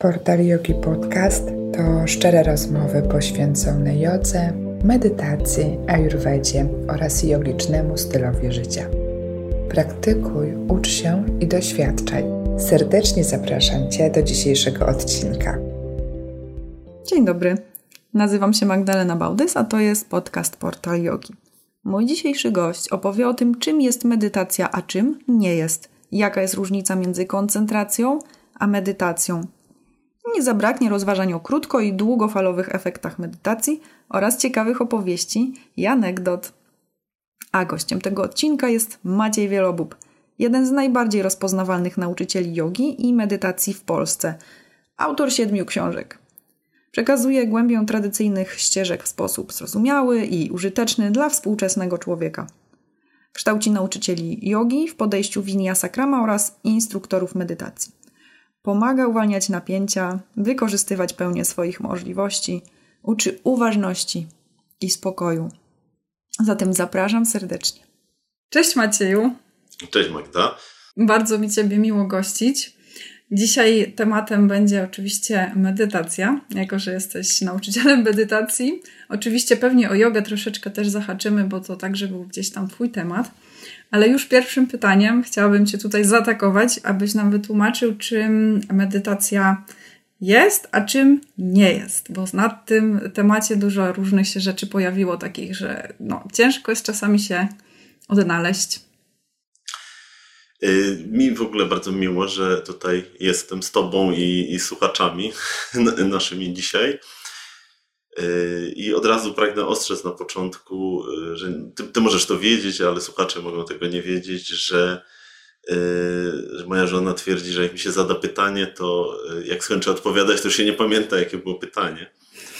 Portal Yogi Podcast to szczere rozmowy poświęcone jodze, medytacji, ayurvedzie oraz jogicznemu stylowi życia. Praktykuj, ucz się i doświadczaj. Serdecznie zapraszam Cię do dzisiejszego odcinka. Dzień dobry. Nazywam się Magdalena Bałdys, a to jest podcast Portal Yogi. Mój dzisiejszy gość opowie o tym, czym jest medytacja, a czym nie jest. Jaka jest różnica między koncentracją a medytacją nie zabraknie rozważań o krótko i długofalowych efektach medytacji oraz ciekawych opowieści i anegdot. A gościem tego odcinka jest Maciej Wielobub, jeden z najbardziej rozpoznawalnych nauczycieli jogi i medytacji w Polsce, autor siedmiu książek. Przekazuje głębię tradycyjnych ścieżek w sposób zrozumiały i użyteczny dla współczesnego człowieka. Kształci nauczycieli jogi w podejściu Vinyasa Krama oraz instruktorów medytacji. Pomaga uwalniać napięcia, wykorzystywać pełnię swoich możliwości, uczy uważności i spokoju. Zatem zapraszam serdecznie. Cześć Macieju. Cześć Magda. Bardzo mi Ciebie miło gościć. Dzisiaj tematem będzie oczywiście medytacja, jako że jesteś nauczycielem medytacji. Oczywiście pewnie o jogę troszeczkę też zahaczymy, bo to także był gdzieś tam Twój temat. Ale już pierwszym pytaniem chciałabym Cię tutaj zaatakować, abyś nam wytłumaczył, czym medytacja jest, a czym nie jest. Bo na tym temacie dużo różnych się rzeczy pojawiło, takich, że no, ciężko jest czasami się odnaleźć. Y, mi w ogóle bardzo miło, że tutaj jestem z Tobą i, i słuchaczami naszymi dzisiaj. I od razu pragnę ostrzec na początku, y, że ty, ty, możesz to wiedzieć, ale słuchacze mogą tego nie wiedzieć, że, że moja żona twierdzi, że jak mi się zada pytanie, to jak skończę odpowiadać, to się nie pamięta, jakie było pytanie.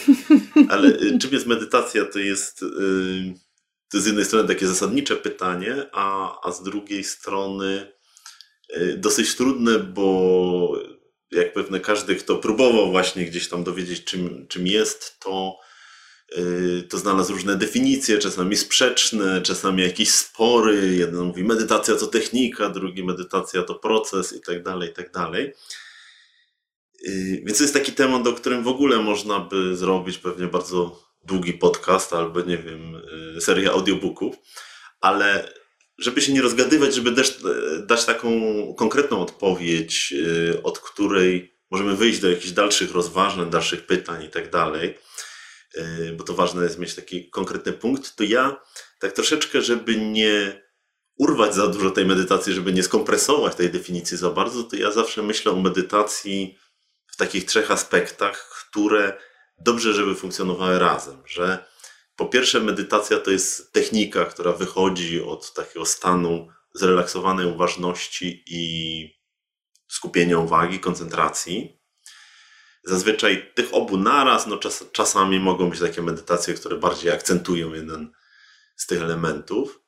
Ale czym jest medytacja? To jest, to jest z jednej strony takie zasadnicze pytanie, a, a z drugiej strony dosyć trudne, bo jak pewne każdy, kto próbował właśnie gdzieś tam dowiedzieć, czym, czym jest, to, yy, to znalazł różne definicje, czasami sprzeczne, czasami jakieś spory. Jeden mówi medytacja to technika, drugi medytacja to proces i tak dalej, i tak dalej. Yy, więc to jest taki temat, o którym w ogóle można by zrobić pewnie bardzo długi podcast albo nie wiem, yy, serię audiobooków, ale żeby się nie rozgadywać, żeby dać, dać taką konkretną odpowiedź, y, od której możemy wyjść do jakichś dalszych rozważań, dalszych pytań i tak dalej, y, bo to ważne jest mieć taki konkretny punkt, to ja tak troszeczkę, żeby nie urwać za dużo tej medytacji, żeby nie skompresować tej definicji za bardzo, to ja zawsze myślę o medytacji w takich trzech aspektach, które dobrze, żeby funkcjonowały razem, że po pierwsze, medytacja to jest technika, która wychodzi od takiego stanu zrelaksowanej uważności i skupienia uwagi, koncentracji. Zazwyczaj tych obu naraz, no czas, czasami mogą być takie medytacje, które bardziej akcentują jeden z tych elementów.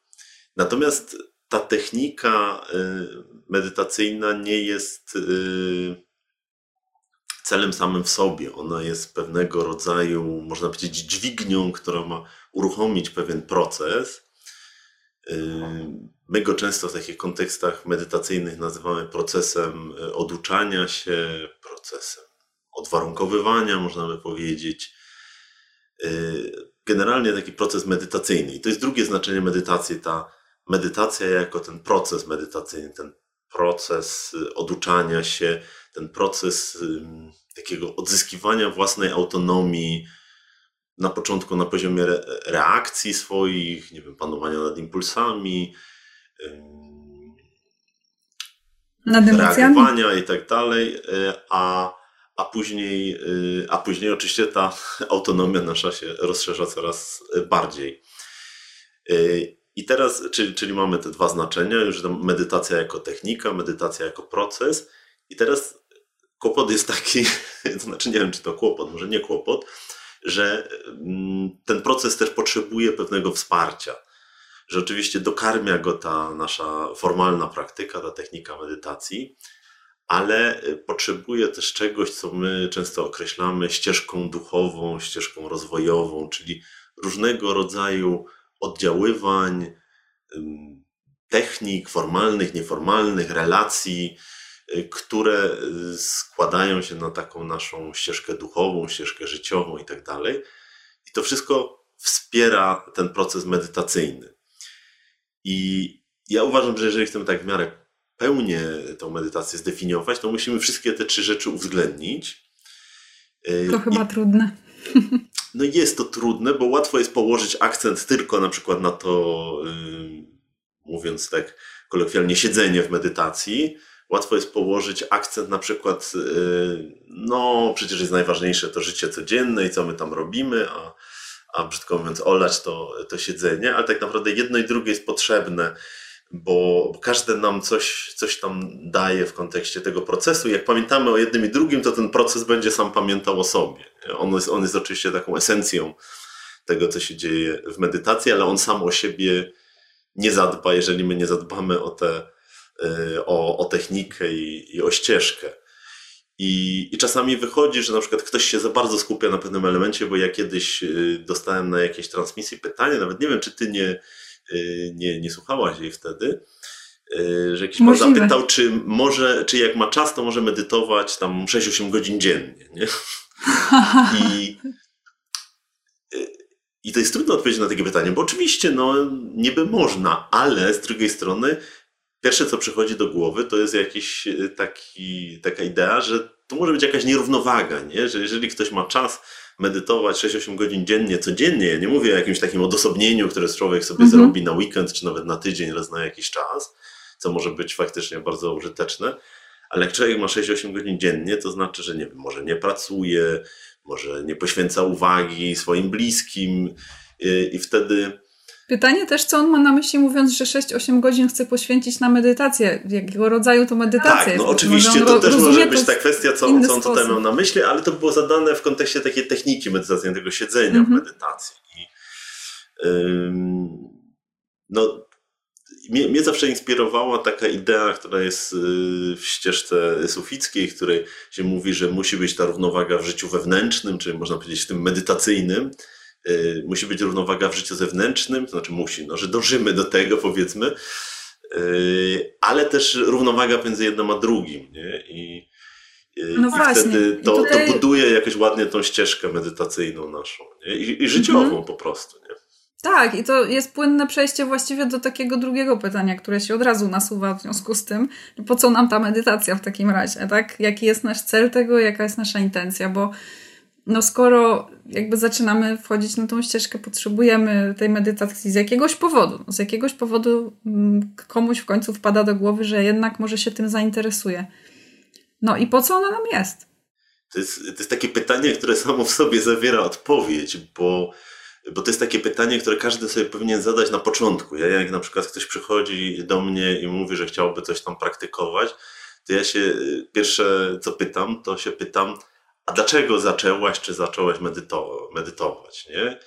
Natomiast ta technika y, medytacyjna nie jest y, celem samym w sobie. Ona jest pewnego rodzaju, można powiedzieć, dźwignią, która ma uruchomić pewien proces. My go często w takich kontekstach medytacyjnych nazywamy procesem e, oduczania się, procesem odwarunkowywania, można by powiedzieć. E, generalnie taki proces medytacyjny. I to jest drugie znaczenie medytacji, ta medytacja jako ten proces medytacyjny, ten proces e, oduczania się, ten proces takiego odzyskiwania własnej autonomii, na początku na poziomie reakcji swoich, nie wiem, panowania nad impulsami, nad reagowania i tak dalej, e, a, a, później, e, a później oczywiście ta autonomia nasza się rozszerza coraz bardziej. E, I teraz, czyli, czyli mamy te dwa znaczenia, już medytacja jako technika, medytacja jako proces. I teraz kłopot jest taki, to znaczy nie wiem, czy to kłopot, może nie kłopot, że mm, ten proces też potrzebuje pewnego wsparcia. Że oczywiście dokarmia go ta nasza formalna praktyka, ta technika medytacji, ale potrzebuje też czegoś, co my często określamy ścieżką duchową, ścieżką rozwojową, czyli różnego rodzaju oddziaływań, technik formalnych, nieformalnych, relacji, które składają się na taką naszą ścieżkę duchową, ścieżkę życiową i tak dalej. I to wszystko wspiera ten proces medytacyjny. I ja uważam, że jeżeli chcemy tak w miarę pełnie tą medytację zdefiniować, to musimy wszystkie te trzy rzeczy uwzględnić. To chyba I, trudne. No jest to trudne, bo łatwo jest położyć akcent tylko na przykład na to, yy, mówiąc tak kolokwialnie, siedzenie w medytacji. Łatwo jest położyć akcent na przykład, yy, no przecież jest najważniejsze to życie codzienne i co my tam robimy, a, a brzydko mówiąc olać to, to siedzenie, ale tak naprawdę jedno i drugie jest potrzebne bo każde nam coś, coś tam daje w kontekście tego procesu. Jak pamiętamy o jednym i drugim, to ten proces będzie sam pamiętał o sobie. On jest, on jest oczywiście taką esencją tego, co się dzieje w medytacji, ale on sam o siebie nie zadba, jeżeli my nie zadbamy o, te, y, o, o technikę i, i o ścieżkę. I, I czasami wychodzi, że na przykład ktoś się za bardzo skupia na pewnym elemencie, bo ja kiedyś y, dostałem na jakiejś transmisji pytanie, nawet nie wiem, czy ty nie, Y, nie, nie słuchałaś jej wtedy, y, że jakiś pan zapytał, czy może, czy jak ma czas, to może medytować tam 6-8 godzin dziennie, nie? I, y, I to jest trudno odpowiedzieć na takie pytanie, bo oczywiście, no, niby można, ale z drugiej strony pierwsze, co przychodzi do głowy, to jest jakiś taki, taka idea, że to może być jakaś nierównowaga, nie? że jeżeli ktoś ma czas medytować 6-8 godzin dziennie, codziennie. Ja nie mówię o jakimś takim odosobnieniu, które człowiek sobie mhm. zrobi na weekend, czy nawet na tydzień raz na jakiś czas, co może być faktycznie bardzo użyteczne. Ale jak człowiek ma 6-8 godzin dziennie, to znaczy, że nie wiem, może nie pracuje, może nie poświęca uwagi swoim bliskim i, i wtedy Pytanie też, co on ma na myśli, mówiąc, że 6-8 godzin chce poświęcić na medytację. Jakiego rodzaju to medytacja tak, no oczywiście, to też może być ta kwestia, co, on tutaj miał na myśli, ale to było zadane w kontekście takiej techniki medytacyjnej, tego siedzenia mm -hmm. w mhm. medytacji. I, ym, no, mnie, mnie, zawsze inspirowała taka idea, która jest y, w ścieżce sufickiej, w której się mówi, że musi być ta równowaga w życiu wewnętrznym, czyli można powiedzieć w tym medytacyjnym, musi być równowaga w życiu zewnętrznym, to znaczy musi, no, że dążymy do tego powiedzmy, y, ale też równowaga między jednym a drugim. Nie? I, y, no i właśnie. wtedy to, tutaj... to buduje jakoś ładnie tą ścieżkę medytacyjną naszą nie? I, i życiową mhm. po prostu. Nie? Tak, i to jest płynne przejście właściwie do takiego drugiego pytania, które się od razu nasuwa w związku z tym, po co nam ta medytacja w takim razie, tak? Jaki jest nasz cel tego, jaka jest nasza intencja, bo no skoro jakby zaczynamy wchodzić na tą ścieżkę, potrzebujemy tej medytacji z jakiegoś powodu. Z jakiegoś powodu mm, komuś w końcu wpada do głowy, że jednak może się tym zainteresuje. No i po co ona nam jest? To jest, to jest takie pytanie, które samo w sobie zawiera odpowiedź, bo, bo to jest takie pytanie, które każdy sobie powinien zadać na początku. Ja jak na przykład ktoś przychodzi do mnie i mówi, że chciałby coś tam praktykować, to ja się pierwsze co pytam, to się pytam, a dlaczego zaczęłaś, czy zacząłeś medyto medytować, nie?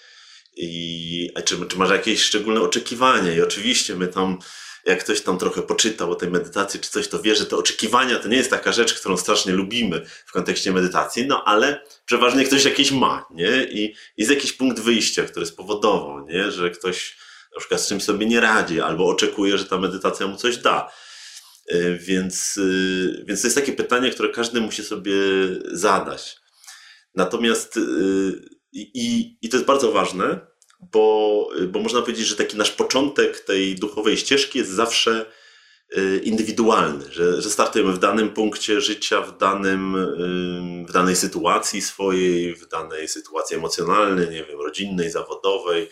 I czy, czy masz jakieś szczególne oczekiwania? I oczywiście my tam, jak ktoś tam trochę poczytał o tej medytacji, czy coś, to wie, że te oczekiwania to nie jest taka rzecz, którą strasznie lubimy w kontekście medytacji, no ale przeważnie ktoś jakieś ma, nie? I jest jakiś punkt wyjścia, który spowodował, nie? Że ktoś na przykład z czymś sobie nie radzi, albo oczekuje, że ta medytacja mu coś da. E, więc, e, więc to jest takie pytanie, które każdy musi sobie zadać. Natomiast e, i, i to jest bardzo ważne, bo, bo można powiedzieć, że taki nasz początek tej duchowej ścieżki jest zawsze indywidualny, że, że startujemy w danym punkcie życia, w, danym, w danej sytuacji swojej, w danej sytuacji emocjonalnej, nie wiem, rodzinnej, zawodowej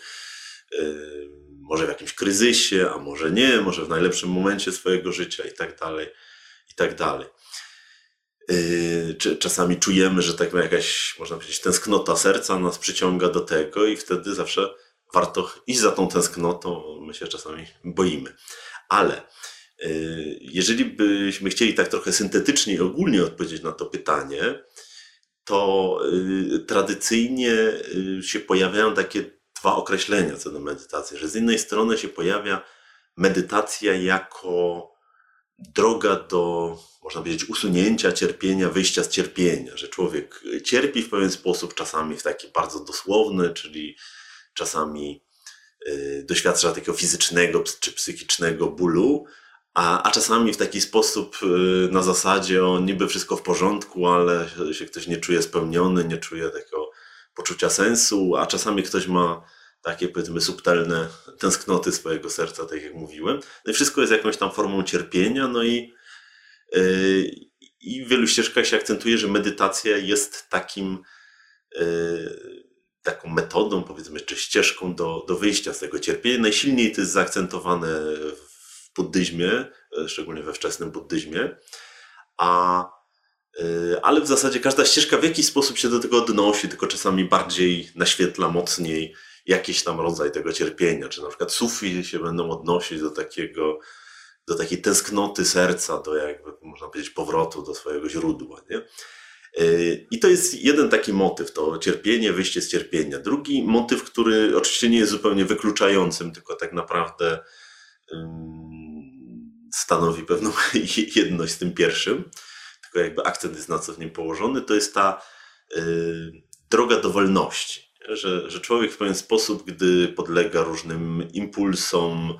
może w jakimś kryzysie, a może nie, może w najlepszym momencie swojego życia i tak dalej, i tak dalej. Yy, czasami czujemy, że tak jakaś, można powiedzieć, tęsknota serca nas przyciąga do tego i wtedy zawsze warto iść za tą tęsknotą, my się czasami boimy. Ale yy, jeżeli byśmy chcieli tak trochę syntetycznie i ogólnie odpowiedzieć na to pytanie, to yy, tradycyjnie się pojawiają takie dwa określenia co do medytacji, że z jednej strony się pojawia medytacja jako droga do, można powiedzieć, usunięcia cierpienia, wyjścia z cierpienia, że człowiek cierpi w pewien sposób, czasami w taki bardzo dosłowny, czyli czasami y, doświadcza takiego fizycznego czy psychicznego bólu, a, a czasami w taki sposób y, na zasadzie o niby wszystko w porządku, ale się ktoś nie czuje spełniony, nie czuje takiego poczucia sensu, a czasami ktoś ma takie powiedzmy subtelne tęsknoty swojego serca, tak jak mówiłem. No i wszystko jest jakąś tam formą cierpienia, no i, yy, i w wielu ścieżkach się akcentuje, że medytacja jest takim yy, taką metodą, powiedzmy, czy ścieżką do, do wyjścia z tego cierpienia. Najsilniej to jest zaakcentowane w buddyzmie, szczególnie we wczesnym buddyzmie, a ale w zasadzie każda ścieżka w jakiś sposób się do tego odnosi, tylko czasami bardziej naświetla mocniej jakiś tam rodzaj tego cierpienia, czy na przykład sufi się będą odnosić do takiego, do takiej tęsknoty serca, do jakby, można powiedzieć, powrotu do swojego źródła, nie? Yy, I to jest jeden taki motyw, to cierpienie, wyjście z cierpienia. Drugi motyw, który oczywiście nie jest zupełnie wykluczającym, tylko tak naprawdę stanowi pewną jedność z tym pierwszym, tylko jakby akcent jest na co w nim położony, to jest ta yy, droga do wolności. Że, że człowiek w pewien sposób, gdy podlega różnym impulsom,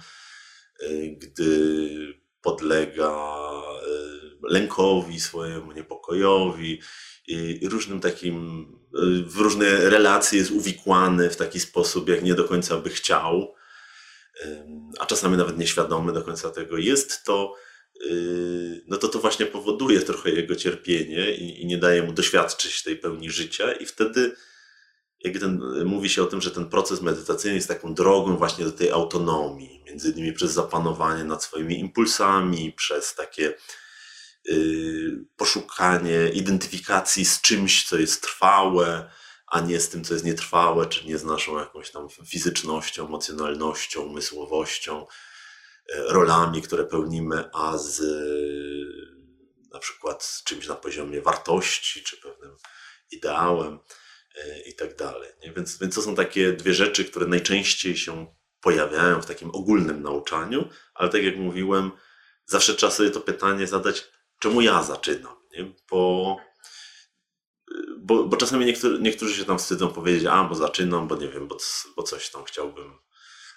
y, gdy podlega y, lękowi swojemu, niepokojowi i różnym takim, y, w różne relacje jest uwikłany w taki sposób, jak nie do końca by chciał, a czasami nawet nieświadomy do końca tego. Jest, to no to to właśnie powoduje trochę jego cierpienie i, i nie daje mu doświadczyć tej pełni życia i wtedy jak ten, mówi się o tym, że ten proces medytacyjny jest taką drogą właśnie do tej autonomii, między innymi przez zapanowanie nad swoimi impulsami, przez takie yy, poszukanie identyfikacji z czymś, co jest trwałe, a nie z tym, co jest nietrwałe, czy nie z naszą jakąś tam fizycznością, emocjonalnością, umysłowością, yy, rolami, które pełnimy, a z yy, na przykład czymś na poziomie wartości, czy pewnym ideałem. E, i tak dalej. Więc, to są takie dwie rzeczy, które najczęściej się pojawiają w takim ogólnym nauczaniu, ale tak jak mówiłem, zawsze trzeba sobie to pytanie zadać, czemu ja zaczynam? Nie? Bo, bo, bo czasami niektórzy, niektórzy się tam wstydzą powiedzieć, a bo zaczynam, bo nie wiem, bo, bo coś tam chciałbym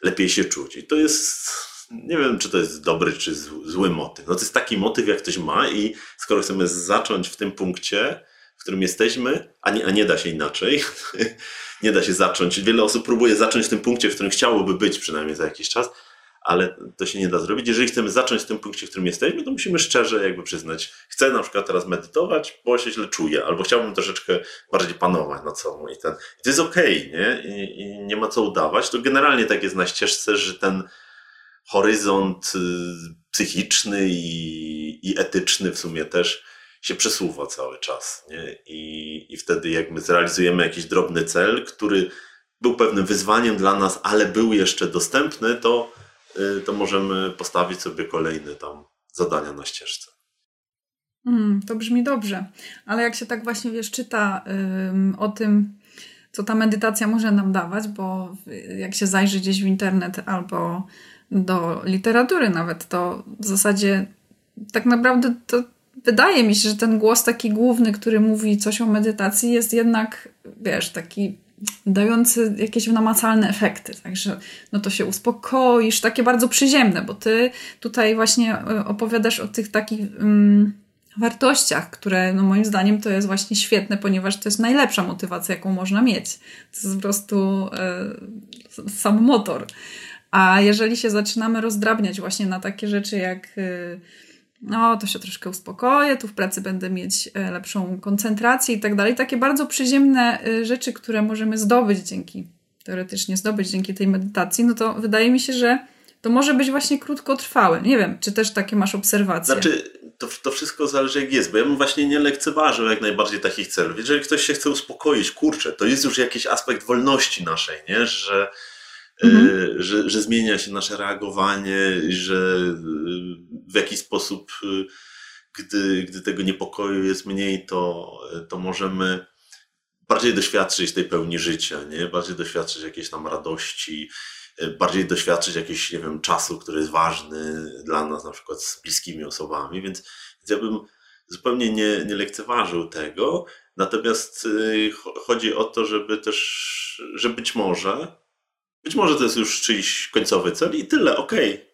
lepiej się czuć. I to jest, nie wiem, czy to jest dobry, czy zły motyw. No to jest taki motyw, jak ktoś ma i skoro chcemy zacząć w tym punkcie, w którym jesteśmy, a nie, a nie da się inaczej. nie da się zacząć. Wiele osób próbuje zacząć w tym punkcie, w którym chciałoby być przynajmniej za jakiś czas, ale to się nie da zrobić. Jeżeli chcemy zacząć w tym punkcie, w którym jesteśmy, to musimy szczerze jakby przyznać, chcę na przykład teraz medytować, bo się źle czuję, albo chciałbym troszeczkę bardziej panować nad sobą i ten. I to jest okej, okay, nie? I, I nie ma co udawać. To generalnie tak jest na ścieżce, że ten horyzont y, psychiczny i, i etyczny w sumie też się przesuwa cały czas. Nie? I, I wtedy jak my zrealizujemy jakiś drobny cel, który był pewnym wyzwaniem dla nas, ale był jeszcze dostępny, to, y, to możemy postawić sobie kolejne tam zadania na ścieżce. Mm, to brzmi dobrze, ale jak się tak właśnie wiesz, czyta ym, o tym, co ta medytacja może nam dawać, bo jak się zajrzy gdzieś w internet albo do literatury nawet, to w zasadzie tak naprawdę to wydaje mi się, że ten głos taki główny, który mówi coś o medytacji, jest jednak, wiesz, taki dający jakieś namacalne efekty. Także no to się uspokoisz, takie bardzo przyziemne, bo ty tutaj właśnie e, opowiadasz o tych takich um, wartościach, które no moim zdaniem to jest właśnie świetne, ponieważ to jest najlepsza motywacja, jaką można mieć. To jest po prostu e, sam motor. A jeżeli się zaczynamy rozdrabniać właśnie na takie rzeczy jak e, no to się troszkę uspokoję, tu w pracy będę mieć e, lepszą koncentrację i tak dalej. Takie bardzo przyziemne e, rzeczy, które możemy zdobyć dzięki, teoretycznie zdobyć dzięki tej medytacji, no to wydaje mi się, że to może być właśnie krótkotrwałe. Nie wiem, czy też takie masz obserwacje. Znaczy, to, to wszystko zależy jak jest, bo ja bym właśnie nie lekceważył jak najbardziej takich celów. Jeżeli ktoś się chce uspokoić, kurczę, to jest już jakiś aspekt wolności naszej, nie? Że Mhm. E, że, że zmienia się nasze reagowanie, że e, w jakiś sposób, e, gdy, gdy tego niepokoju jest mniej, to, to możemy bardziej doświadczyć tej pełni życia, nie? bardziej doświadczyć jakiejś tam radości, bardziej doświadczyć jakiegoś, nie wiem, czasu, który jest ważny dla nas, na przykład z bliskimi osobami, więc, więc ja bym zupełnie nie, nie lekceważył tego. Natomiast chodzi o to, żeby też, że być może być może to jest już czyjś końcowy cel i tyle, okej. Okay.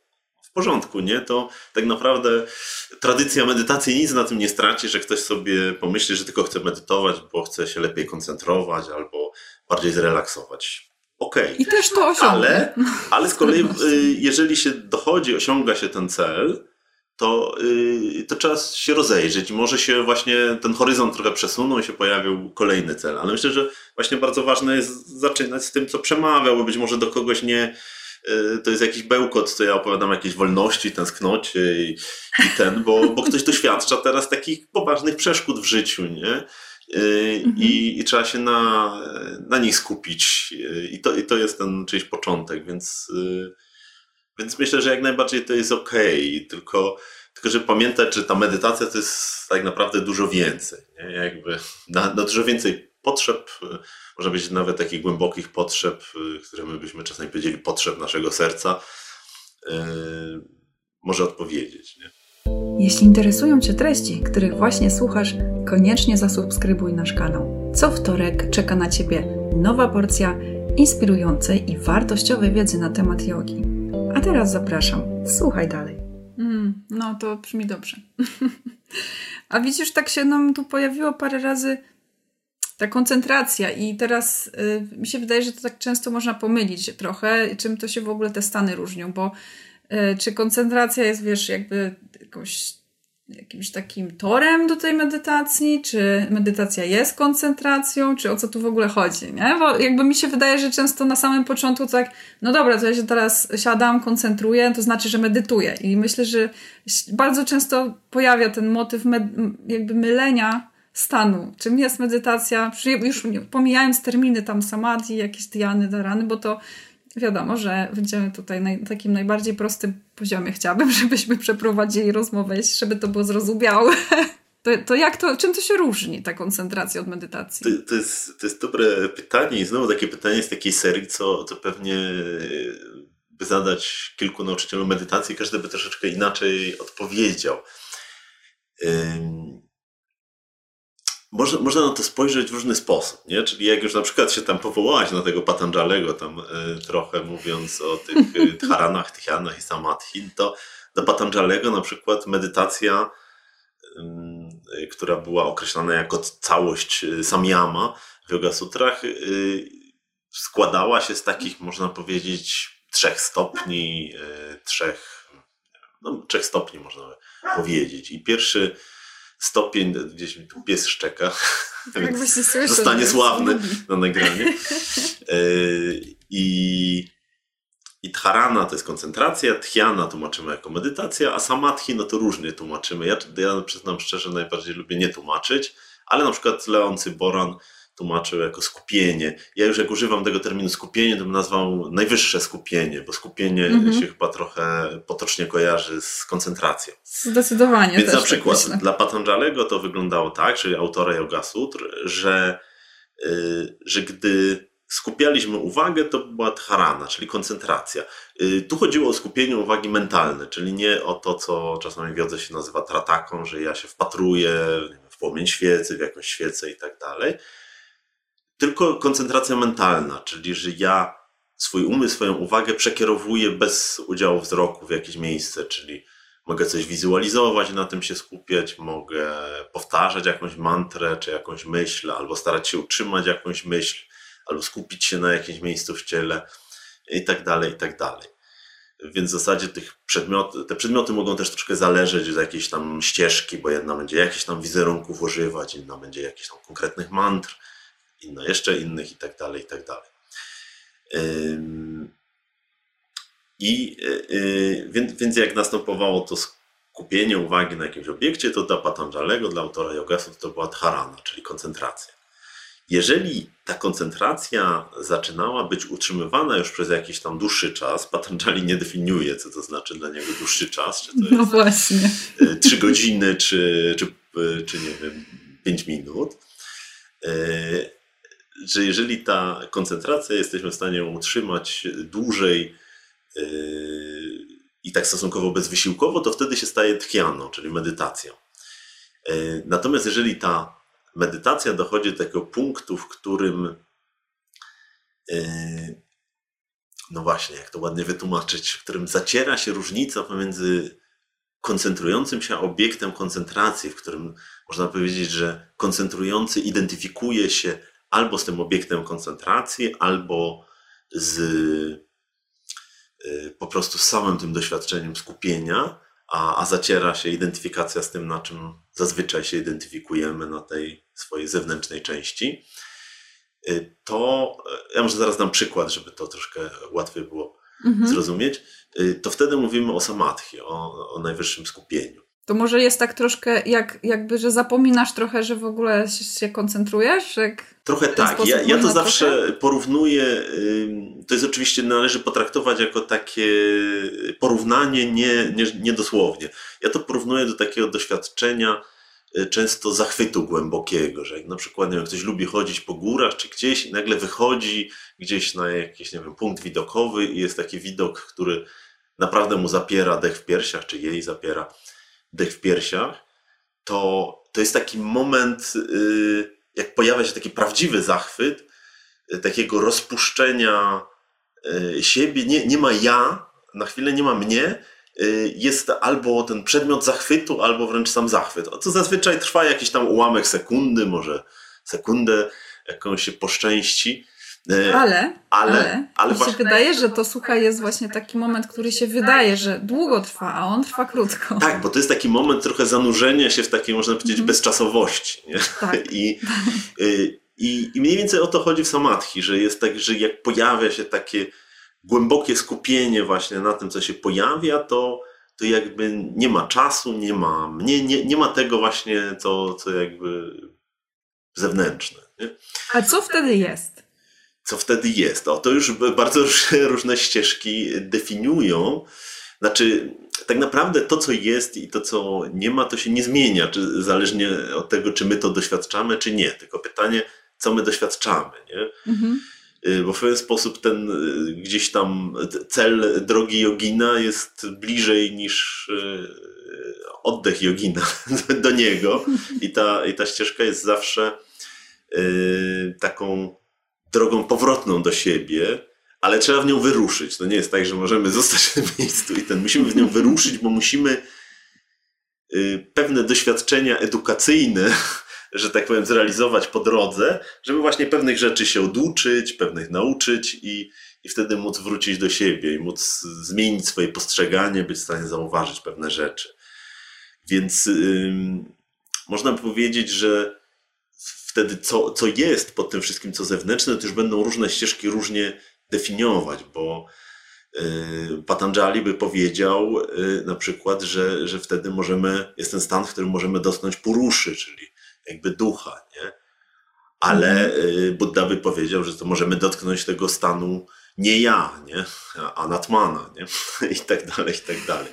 porządku, nie? To tak naprawdę tradycja medytacji nic na tym nie straci, że ktoś sobie pomyśli, że tylko chce medytować, bo chce się lepiej koncentrować albo bardziej zrelaksować. Okej. Okay. I też to osiągnie. Ale, ale z kolei, y, jeżeli się dochodzi, osiąga się ten cel, to, y, to trzeba się rozejrzeć. Może się właśnie ten horyzont trochę przesunął i się pojawił kolejny cel. Ale myślę, że właśnie bardzo ważne jest zaczynać z tym, co przemawia, bo być może do kogoś nie, y, to jest jakiś bełkot, co ja opowiadam jakiejś wolności, tęsknocie i, i ten, bo, bo ktoś doświadcza teraz takich poważnych przeszkód w życiu, nie? Y, mhm. I, I, trzeba się na, na nich skupić. I to, I to jest ten czyjś początek, więc więc myślę, że jak najbardziej to jest ok, tylko, tylko że pamiętać, że ta medytacja to jest tak naprawdę dużo więcej. Nie? Jakby na, na dużo więcej potrzeb, może być nawet takich głębokich potrzeb, które my byśmy czasami powiedzieli potrzeb naszego serca, yy, może odpowiedzieć. Nie? Jeśli interesują Cię treści, których właśnie słuchasz, koniecznie zasubskrybuj nasz kanał. Co wtorek czeka na Ciebie nowa porcja inspirującej i wartościowej wiedzy na temat jogi. Teraz zapraszam. Słuchaj dalej. Mm, no to brzmi dobrze. A widzisz, tak się nam tu pojawiło parę razy ta koncentracja i teraz y, mi się wydaje, że to tak często można pomylić trochę, czym to się w ogóle te stany różnią, bo y, czy koncentracja jest, wiesz, jakby jakąś jakimś takim torem do tej medytacji, czy medytacja jest koncentracją, czy o co tu w ogóle chodzi, nie? Bo jakby mi się wydaje, że często na samym początku tak, no dobra, to ja się teraz siadam, koncentruję, to znaczy, że medytuję i myślę, że bardzo często pojawia ten motyw jakby mylenia stanu. Czym jest medytacja? Już pomijając terminy tam samadhi, jakieś diany, darany, bo to wiadomo, że będziemy tutaj na takim najbardziej prostym poziomie. Chciałabym, żebyśmy przeprowadzili rozmowę, żeby to było zrozumiałe. To, to jak to, czym to się różni, ta koncentracja od medytacji? To, to, jest, to jest dobre pytanie i znowu takie pytanie z takiej serii, co to pewnie by zadać kilku nauczycielom medytacji, każdy by troszeczkę inaczej odpowiedział. Można, można na to spojrzeć w różny sposób, nie? Czyli jak już na przykład się tam powołałaś na tego Patanjalego, tam y, trochę mówiąc o tych y, dharanach, tychianach i samadhi, to do Patanjalego na przykład medytacja, y, która była określana jako całość samyama w Yoga Sutrach, składała się z takich, można powiedzieć, trzech stopni, trzech, no, trzech stopni można powiedzieć. I pierwszy stopień, gdzieś mi tu pies szczeka, tak słyszę, zostanie sławny na nagranie. E, I, I dharana to jest koncentracja, dhyana tłumaczymy jako medytacja, a samadhi no to różnie tłumaczymy. Ja, ja przyznam szczerze, najbardziej lubię nie tłumaczyć, ale na przykład Leon Cyboran tłumaczył jako skupienie. Ja już jak używam tego terminu skupienie, to bym nazwał najwyższe skupienie, bo skupienie -hmm. się chyba trochę potocznie kojarzy z koncentracją. Zdecydowanie. Więc na tak przykład tak dla Patanjalego to wyglądało tak, czyli autora Yoga Sutr, że, yy, że gdy skupialiśmy uwagę, to była dharana, czyli koncentracja. Yy, tu chodziło o skupienie uwagi mentalne, czyli nie o to, co czasami w jodze się nazywa trataką, że ja się wpatruję w płomień świecy, w jakąś świecę i tak dalej, tylko koncentracja mentalna, czyli że ja swój umysł, swoją uwagę przekierowuję bez udziału wzroku w jakieś miejsce, czyli mogę coś wizualizować, na tym się skupiać, mogę powtarzać jakąś mantrę czy jakąś myśl, albo starać się utrzymać jakąś myśl, albo skupić się na jakimś miejscu w ciele i tak dalej, i tak dalej. Więc w zasadzie tych przedmiot, te przedmioty mogą też troszkę zależeć od jakiejś tam ścieżki, bo jedna będzie jakichś tam wizerunków używać, inna będzie jakichś tam konkretnych mantr, inna jeszcze innych i tak dalej, i tak dalej. I y, y, więc, więc jak następowało to skupienie uwagi na jakimś obiekcie, to dla Patanjalego, dla autora yogasów to była dharana, czyli koncentracja. Jeżeli ta koncentracja zaczynała być utrzymywana już przez jakiś tam dłuższy czas, Patanjali nie definiuje, co to znaczy dla niego dłuższy czas, czy to no jest właśnie. Y, trzy godziny, czy, czy, czy nie wiem, pięć minut, że jeżeli ta koncentracja jesteśmy w stanie utrzymać dłużej yy, i tak stosunkowo bezwysiłkowo, to wtedy się staje tchianą, czyli medytacją. Yy, natomiast jeżeli ta medytacja dochodzi do takiego punktu, w którym yy, no właśnie, jak to ładnie wytłumaczyć, w którym zaciera się różnica pomiędzy koncentrującym się obiektem koncentracji, w którym można powiedzieć, że koncentrujący identyfikuje się albo z tym obiektem koncentracji, albo z y, po prostu z samym tym doświadczeniem skupienia, a, a zaciera się identyfikacja z tym, na czym zazwyczaj się identyfikujemy na tej swojej zewnętrznej części. Y, to ja może zaraz dam przykład, żeby to troszkę łatwiej było mhm. zrozumieć. Y, to wtedy mówimy o samadhi, o, o najwyższym skupieniu. To może jest tak troszkę, jak, jakby, że zapominasz trochę, że w ogóle się koncentrujesz? Jak trochę tak. Ja, ja to zawsze trochę? porównuję. To jest oczywiście, należy potraktować jako takie porównanie nie, nie, niedosłownie. Ja to porównuję do takiego doświadczenia y, często zachwytu głębokiego, że jak na przykład nie wiem, ktoś lubi chodzić po górach czy gdzieś i nagle wychodzi gdzieś na jakiś nie wiem, punkt widokowy i jest taki widok, który naprawdę mu zapiera dech w piersiach, czy jej zapiera dech w piersiach, to, to jest taki moment, y, jak pojawia się taki prawdziwy zachwyt, y, takiego rozpuszczenia y, siebie. Nie, nie ma ja, na chwilę nie ma mnie, jest albo ten przedmiot zachwytu, albo wręcz sam zachwyt. To zazwyczaj trwa jakiś tam ułamek sekundy, może sekundę, jakąś się poszczęści. Ale, ale, ale, ale mi się wydaje, że to słuchaj jest właśnie taki moment, który się wydaje, że długo trwa, a on trwa krótko. Tak, bo to jest taki moment trochę zanurzenia się w takiej, można powiedzieć, mm. bezczasowości. Nie? Tak. I, y, i, I mniej więcej o to chodzi w samadhi, że jest tak, że jak pojawia się takie głębokie skupienie właśnie na tym, co się pojawia, to, to jakby nie ma czasu, nie ma mnie, nie, nie ma tego właśnie, co, co jakby zewnętrzne. Nie? A co wtedy jest? Co wtedy jest? O, to już bardzo różne ścieżki definiują. Znaczy, tak naprawdę to, co jest i to, co nie ma, to się nie zmienia, czy zależnie od tego, czy my to doświadczamy, czy nie. Tylko pytanie, co my doświadczamy, nie? Mhm. Y, bo w pewien sposób ten y, gdzieś tam cel drogi jogina jest bliżej niż y, oddech jogina do niego. I ta, i ta ścieżka jest zawsze taką drogą powrotną do siebie, ale trzeba w nią wyruszyć. To nie jest tak, że możemy zostać w miejscu i ten. Musimy w nią wyruszyć, bo musimy y, pewne doświadczenia edukacyjne, że tak powiem, zrealizować po drodze, żeby właśnie pewnych rzeczy się oduczyć, pewnych nauczyć i, i wtedy móc wrócić do siebie i móc zmienić swoje postrzeganie, być w stanie zauważyć pewne rzeczy. Więc można powiedzieć, że wtedy co, co jest pod tym wszystkim, co zewnętrzne, to już będą różne ścieżki różnie definiować, bo y, Patanjali by powiedział y, na przykład, że, że wtedy możemy, jest ten stan, w którym możemy dotknąć puruszy, czyli jakby ducha, nie? Ale mhm. Buddha by powiedział, że to możemy dotknąć tego stanu nie ja, nie? a Natmana, nie? i tak dalej, i tak dalej.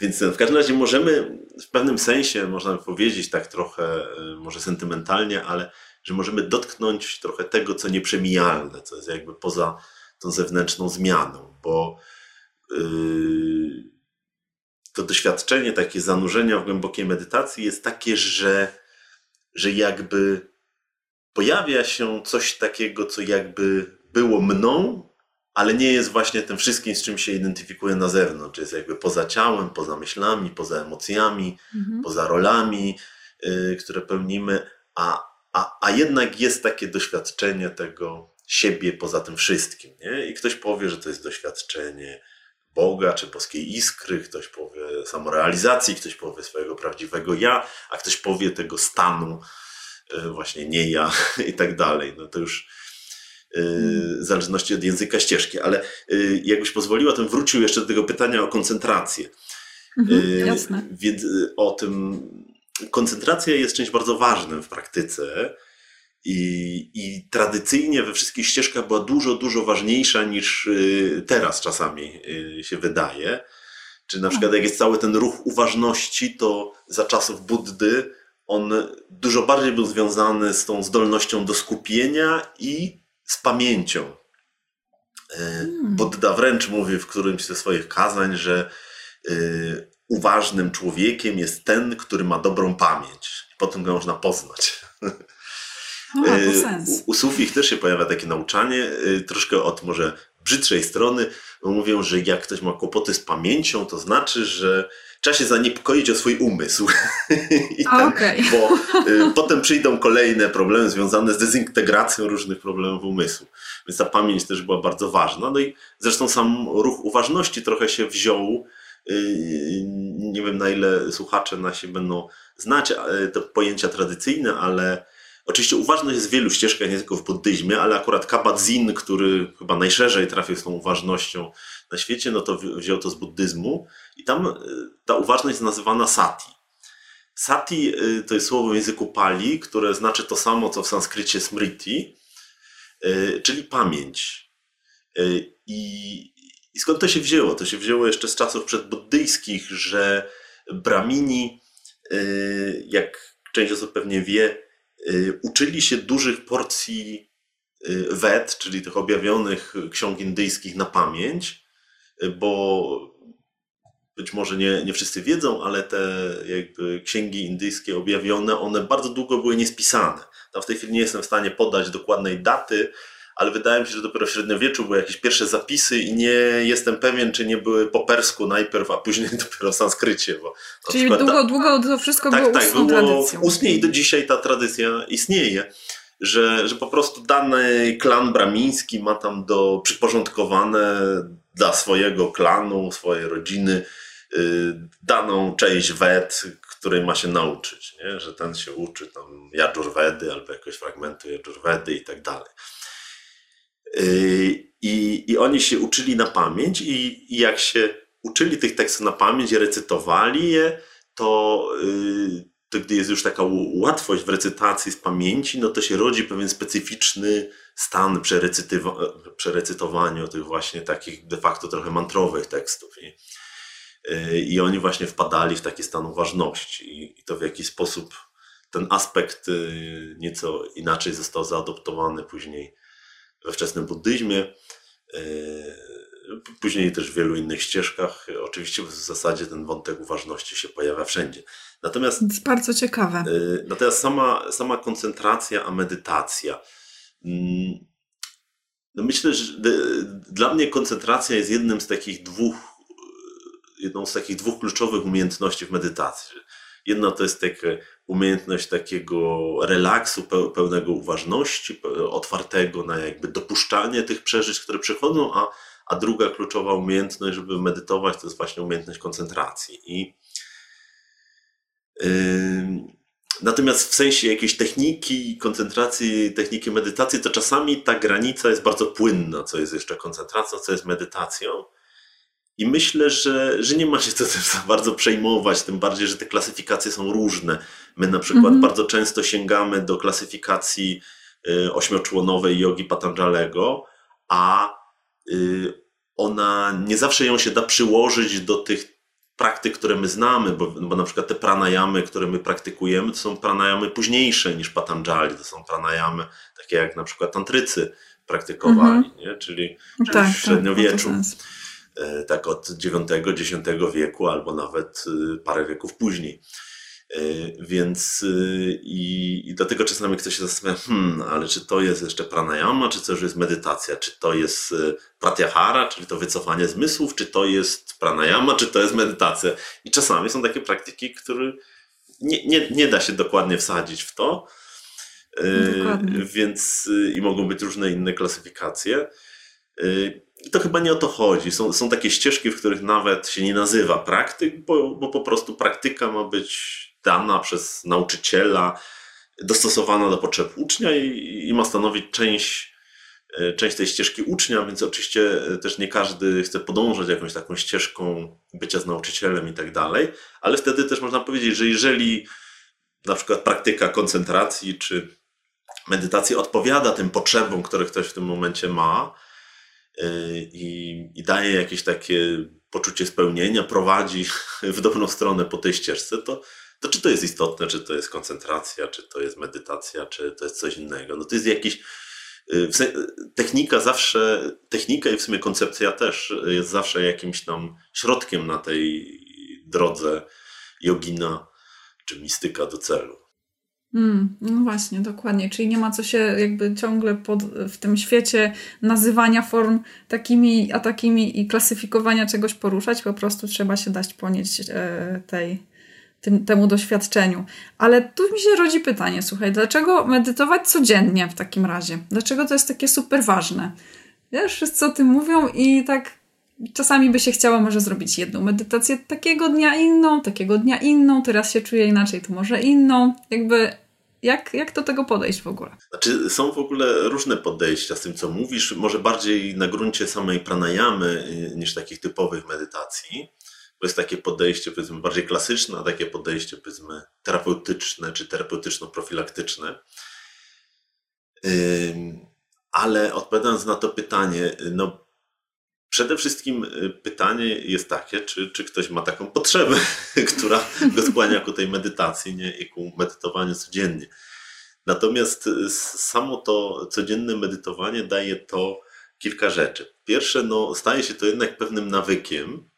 Więc w każdym razie możemy w pewnym sensie, można by powiedzieć tak trochę, y, może sentymentalnie, ale że możemy dotknąć trochę tego, co nieprzemijalne, co jest jakby poza tą zewnętrzną zmianą, bo yy, to doświadczenie, takie zanurzenia w głębokiej medytacji jest takie, że, że jakby pojawia się coś takiego, co jakby było mną, ale nie jest właśnie tym wszystkim, z czym się identyfikuje na zewnątrz. Jest jakby poza ciałem, poza myślami, poza emocjami, mhm. poza rolami, y, które pełnimy, a, a, a jednak jest takie doświadczenie tego siebie poza tym wszystkim. Nie? I ktoś powie, że to jest doświadczenie Boga czy boskiej iskry, ktoś powie samorealizacji, ktoś powie swojego prawdziwego ja, a ktoś powie tego stanu, y, właśnie nie ja i tak dalej. No to już w zależności od języka ścieżki. Ale y, jakbyś pozwoliła, to wrócił jeszcze do tego pytania o koncentrację. Mhm, y, jasne. Więc o tym koncentracja jest czymś bardzo ważnym w praktyce. I, I tradycyjnie we wszystkich ścieżkach była dużo, dużo ważniejsza niż teraz czasami się wydaje. Czy na przykład jak jest cały ten ruch uważności, to za czasów Buddy on dużo bardziej był związany z tą zdolnością do skupienia i z pamięcią. E, hmm. Buddha wręcz mówi w którymś ze swoich kazań, że y, uważnym człowiekiem jest ten, który ma dobrą pamięć. I potem go można poznać. No, to sens. U, u Sufich też się pojawia takie nauczanie, troszkę od może brzydszej strony, mówią, że jak ktoś ma kłopoty z pamięcią, to znaczy, że trzeba się zaniepokoić o swój umysł. I okay. Bo y, potem przyjdą kolejne problemy związane z dezintegracją różnych problemów umysłu. Więc ta pamięć też była bardzo ważna. No i zresztą sam ruch uważności trochę się wziął. Y, nie wiem na ile słuchacze nasi będą znać te pojęcia tradycyjne, ale Oczywiście uważność jest w wielu ścieżkach, nie tylko w buddyzmie, ale akurat Kabat-Zinn, który chyba najszerzej trafił z tą uważnością na świecie, no to wziął to z buddyzmu i tam y, ta uważność jest nazywana sati. Sati y, to jest słowo w języku pali, które znaczy to samo, co w sanskrycie smriti, y, czyli pamięć. I, I skąd to się wzięło? To się wzięło jeszcze z czasów przedbuddyjskich, że bramini, jak część osób pewnie wie, uczyli się dużych porcji Wed, czyli tych objawionych ksiąg indyjskich na pamięć, bo być może nie, nie wszyscy wiedzą, ale te jakby księgi indyjskie objawione, one bardzo długo były niespisane. Tam w tej chwili nie jestem w stanie podać dokładnej daty, ale wydaje mi się, że dopiero w średniowieczu były jakieś pierwsze zapisy i nie jestem pewien, czy nie były po persku najpierw, a później dopiero w sanskrycie. Bo Czyli przykład, długo, długo to wszystko tak, było tak, było tradycją. Ustnie i do dzisiaj ta tradycja istnieje że, że po prostu dany klan bramiński ma tam do przyporządkowane dla swojego klanu, swojej rodziny y, daną część wed, której ma się nauczyć, nie? że ten się uczy tam Jajurvedy albo jakiegoś fragmentu Jajurvedy i tak dalej. Y, I, I oni się uczyli na pamięć i, i jak się uczyli tych tekstów na pamięć i recytowali je, to, y, to gdy jest już taka łatwość w recytacji z pamięci, no to się rodzi pewien specyficzny stan przerecytowania tych właśnie takich de facto trochę mantrowych tekstów. I, i oni właśnie wpadali w taki stan uważności i to w jaki sposób ten aspekt nieco inaczej został zaadoptowany później we wczesnym buddyzmie. Y, później też w wielu innych ścieżkach. Oczywiście w zasadzie ten wątek uważności się pojawia wszędzie. Natomiast. To jest bardzo ciekawe. Y, natomiast sama, sama koncentracja, a medytacja. Mm, no myślę, że dla mnie koncentracja jest jednym z takich dwóch, jedną z takich dwóch kluczowych umiejętności w medytacji. Jedna to jest taka umiejętność takiego relaksu, pełnego uważności, otwartego na jakby dopuszczanie tych przeżyć, które przychodzą, a, a druga kluczowa umiejętność, żeby medytować, to jest właśnie umiejętność koncentracji. I yy, Natomiast w sensie jakiejś techniki, koncentracji, techniki medytacji, to czasami ta granica jest bardzo płynna, co jest jeszcze koncentracją, co jest medytacją. I myślę, że, że nie ma się co tym za bardzo przejmować, tym bardziej, że te klasyfikacje są różne. My na przykład -hmm. bardzo często sięgamy do klasyfikacji y, ośmioczłonowej jogi Patanjalego, a y, ona nie zawsze ją się da przyłożyć do tych praktyk, które my znamy, bo, bo na przykład te pranayamy, które my praktykujemy, to są pranayamy późniejsze niż Patanjali, to są pranayamy takie jak na przykład tantrycy praktykowali, -hmm. nie? czyli, czyli tak, w średniowieczu. Tak, tak od IX-X wieku, albo nawet y, parę wieków później. E, więc i, i dlatego czasami ktoś się zastanawia, hmm, ale czy to jest jeszcze pranayama, czy to już jest medytacja, czy to jest pratyahara, czyli to wycofanie zmysłów, czy to jest pranayama, czy to jest medytacja. I czasami są takie praktyki, które nie, nie, nie da się dokładnie wsadzić w to. Dokładnie. Więc i mogą być różne inne klasyfikacje. I to chyba nie o to chodzi. Są, są takie ścieżki, w których nawet się nie nazywa praktyk, bo, bo po prostu praktyka ma być dana przez nauczyciela, dostosowana do potrzeb ucznia i, i ma stanowić część, e, część tej ścieżki ucznia, więc oczywiście e, też nie każdy chce podążać jakąś taką ścieżką bycia z nauczycielem i tak dalej, ale wtedy też można powiedzieć, że jeżeli na przykład praktyka koncentracji czy medytacji odpowiada tym potrzebom, które ktoś w tym momencie ma i, i daje jakieś takie poczucie spełnienia, prowadzi w dobrą stronę po tej ścieżce, to, to czy to jest istotne, czy to jest koncentracja, czy to jest medytacja, czy to jest coś innego. No to jest jakiś. Y, technika zawsze, technika i w sumie koncepcja też jest zawsze jakimś tam środkiem na tej drodze jogina czy mistyka do celu. Mm, no właśnie, dokładnie. Czyli nie ma co się jakby ciągle pod, w tym świecie nazywania form takimi a takimi i klasyfikowania czegoś poruszać. Po prostu trzeba się dać ponieść e, tej, tym, temu doświadczeniu. Ale tu mi się rodzi pytanie, słuchaj, dlaczego medytować codziennie w takim razie? Dlaczego to jest takie super ważne? Wiesz, wszyscy o tym mówią i tak czasami by się chciało może zrobić jedną medytację takiego dnia inną, takiego dnia inną, teraz się czuję inaczej, to może inną. Jakby jak, jak do tego podejść w ogóle? Znaczy, są w ogóle różne podejścia z tym, co mówisz, może bardziej na gruncie samej pranayamy y, niż takich typowych medytacji. Bo jest takie podejście, powiedzmy, bardziej klasyczne, a takie podejście, powiedzmy, terapeutyczne czy terapeutyczno-profilaktyczne. Ale odpowiadając na to pytanie, no Przede wszystkim y, pytanie jest takie, czy, czy ktoś ma taką potrzebę, która go skłania ku tej medytacji nie? i ku medytowaniu codziennie. Natomiast y, samo to codzienne medytowanie daje to kilka rzeczy. Pierwsze, no, staje się to jednak pewnym nawykiem,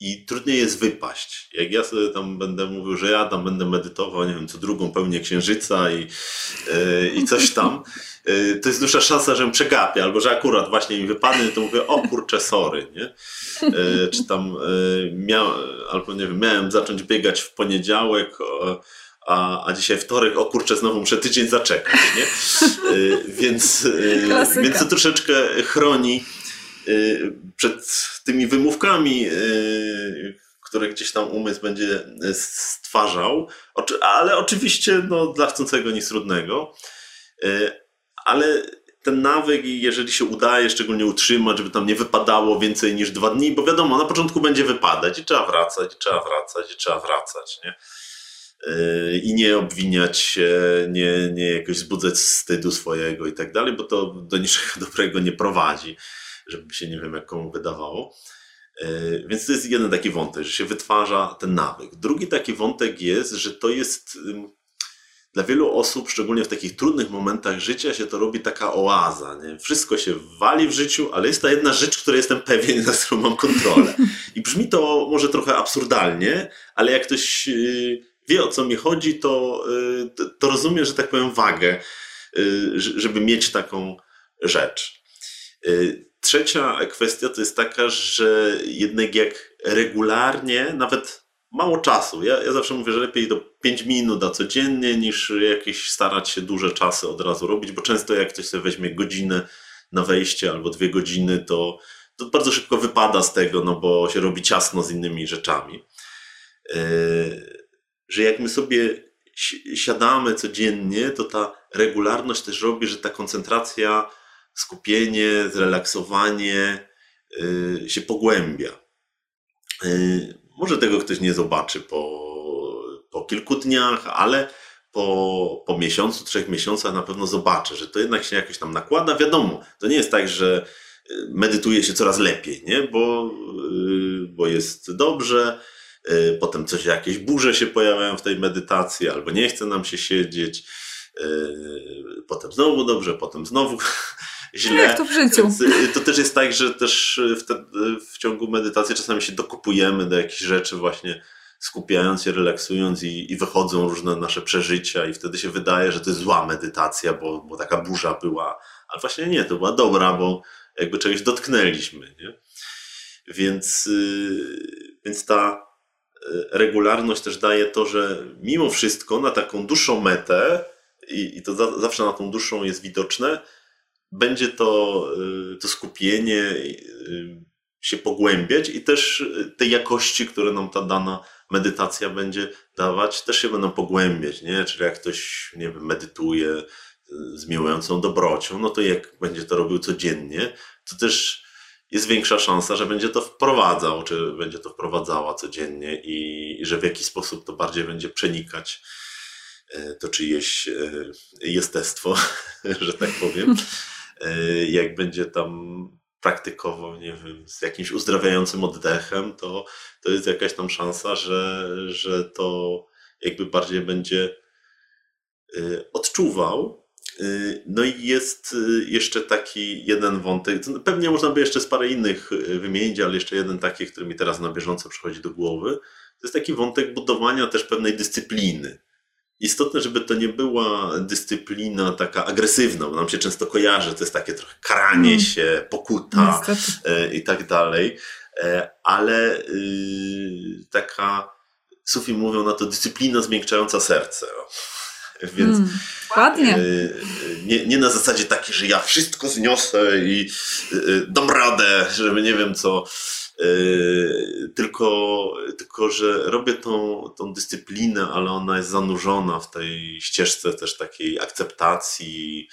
i trudniej jest wypaść. Jak ja sobie tam będę mówił, że ja tam będę medytował, nie wiem, co drugą pełnię księżyca i, yy, i coś tam, yy, to jest duża szansa, że przegapię, albo że akurat właśnie mi wypadnie, to mówię, o kurczę, sorry, nie? Yy, czy tam miał, albo nie wiem, miałem zacząć biegać w poniedziałek, a, a dzisiaj wtorek, o kurczę, znowu muszę tydzień zaczekać, nie? więc, więc to troszeczkę chroni przed tymi wymówkami, y, które gdzieś tam umysł będzie stwarzał, ale oczywiście no, dla chcącego nic trudnego. Y, ale ten nawyk, jeżeli się udaje szczególnie utrzymać, żeby tam nie wypadało więcej niż dwa dni, bo wiadomo, na początku będzie wypadać i trzeba wracać, i trzeba wracać, i trzeba wracać, nie? I nie obwiniać się, nie, nie jakoś wzbudzać wstydu swojego i tak dalej, bo to do niczego dobrego nie prowadzi żeby się nie wiem jak komu wydawało. E, więc to jest jeden taki wątek, że się wytwarza ten nawyk. Drugi taki wątek jest, że to jest dla wielu osób, szczególnie w takich trudnych momentach życia, się to robi taka oaza. Nie? Wszystko się wali w życiu, ale jest ta jedna rzecz, której jestem pewien, na którą mam kontrolę. I brzmi to może trochę absurdalnie, ale jak ktoś y, wie o co mi chodzi, to, y, to rozumie, że tak powiem, wagę, y, żeby mieć taką rzecz. Trzecia kwestia to jest taka, że jednak jak regularnie, nawet mało czasu, ja, ja zawsze mówię, że lepiej do 5 minut a codziennie niż jakieś starać się duże czasy od razu robić, bo często jak ktoś sobie weźmie godzinę na wejście albo dwie godziny, to, to bardzo szybko wypada z tego, no bo się robi ciasno z innymi rzeczami. Yy, że jak my sobie siadamy codziennie, to ta regularność też robi, że ta koncentracja skupienie, zrelaksowanie y, się pogłębia. Y, może tego ktoś nie zobaczy po, po kilku dniach, ale po, po miesiącu, trzech miesiącach na pewno zobaczy, że to jednak się jakoś tam nakłada. Wiadomo, to nie jest tak, że y, medytuje się coraz lepiej, nie? Bo, bo jest dobrze, potem coś, jakieś burze się pojawiają w tej medytacji, albo nie chce nam się siedzieć, potem znowu dobrze, potem znowu źle. Jak to w życiu. Y, to też jest tak, że też w, te, w ciągu medytacji czasami się dokupujemy do jakichś rzeczy właśnie skupiając się, relaksując i, i wychodzą różne nasze przeżycia i wtedy się wydaje, że to jest zła medytacja, bo, bo taka burza była. Ale właśnie nie, to była dobra, bo jakby czegoś dotknęliśmy. Nie? Więc, yy, więc ta y, regularność też daje to, że mimo wszystko na taką dłuższą metę i, i to za, zawsze na tą dłuższą jest widoczne, będzie to, y, to skupienie y, się pogłębiać i też y, te jakości, które nam ta dana medytacja będzie dawać, też się będą pogłębiać, nie? Czyli jak ktoś, nie wiem, medytuje z miłującą dobrocią, no to jak będzie to robił codziennie, to też jest większa szansa, że będzie to wprowadzał, czy będzie to wprowadzała codziennie i, i że w jakiś sposób to bardziej będzie przenikać to czyjeś jestestwo, że tak powiem. E, jak będzie tam praktykował, nie wiem, z jakimś uzdrawiającym oddechem, to, to jest jakaś tam szansa, że, że to jakby bardziej będzie e, odczuwał. E, no i jest jeszcze taki jeden wątek, pewnie można by jeszcze z parę innych wymienić, ale jeszcze jeden taki, który mi teraz na bieżąco przychodzi do głowy, to jest taki wątek budowania też pewnej dyscypliny. Istotne, żeby to nie była dyscyplina taka agresywna, bo nam się często kojarzy, to jest takie trochę karanie mm. się, pokuta e, i tak dalej, e, ale y, taka, Sufi mówią na to dyscyplina zmiękczająca serce. Więc mm, ładnie. Nie, nie na zasadzie takiej, że ja wszystko zniosę i dam radę, żeby nie wiem co tylko, tylko że robię tą, tą dyscyplinę, ale ona jest zanurzona w tej ścieżce też takiej akceptacji,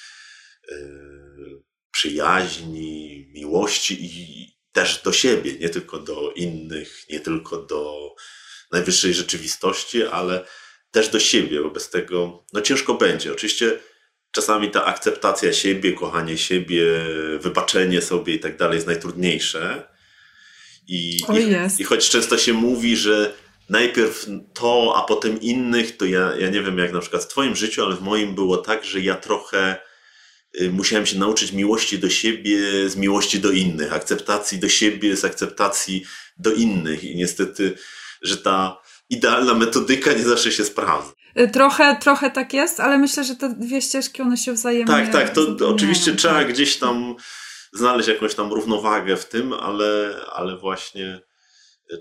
yy, przyjaźni, miłości i też do siebie, nie tylko do innych, nie tylko do najwyższej rzeczywistości, ale też do siebie. Wobec tego no ciężko będzie. Oczywiście czasami ta akceptacja siebie, kochanie siebie, wybaczenie sobie i tak dalej jest najtrudniejsze i, i, I choć często się mówi, że najpierw to, a potem innych, to ja, ja nie wiem jak na przykład w Twoim życiu, ale w moim było tak, że ja trochę y, musiałem się nauczyć miłości do siebie z miłości do innych, akceptacji do siebie z akceptacji do innych. I niestety, że ta idealna metodyka nie zawsze się sprawdza. Y, trochę, trochę tak jest, ale myślę, że te dwie ścieżki one się wzajemnie. Tak, tak, to, to oczywiście trzeba tak. gdzieś tam znaleźć jakąś tam równowagę w tym, ale, ale właśnie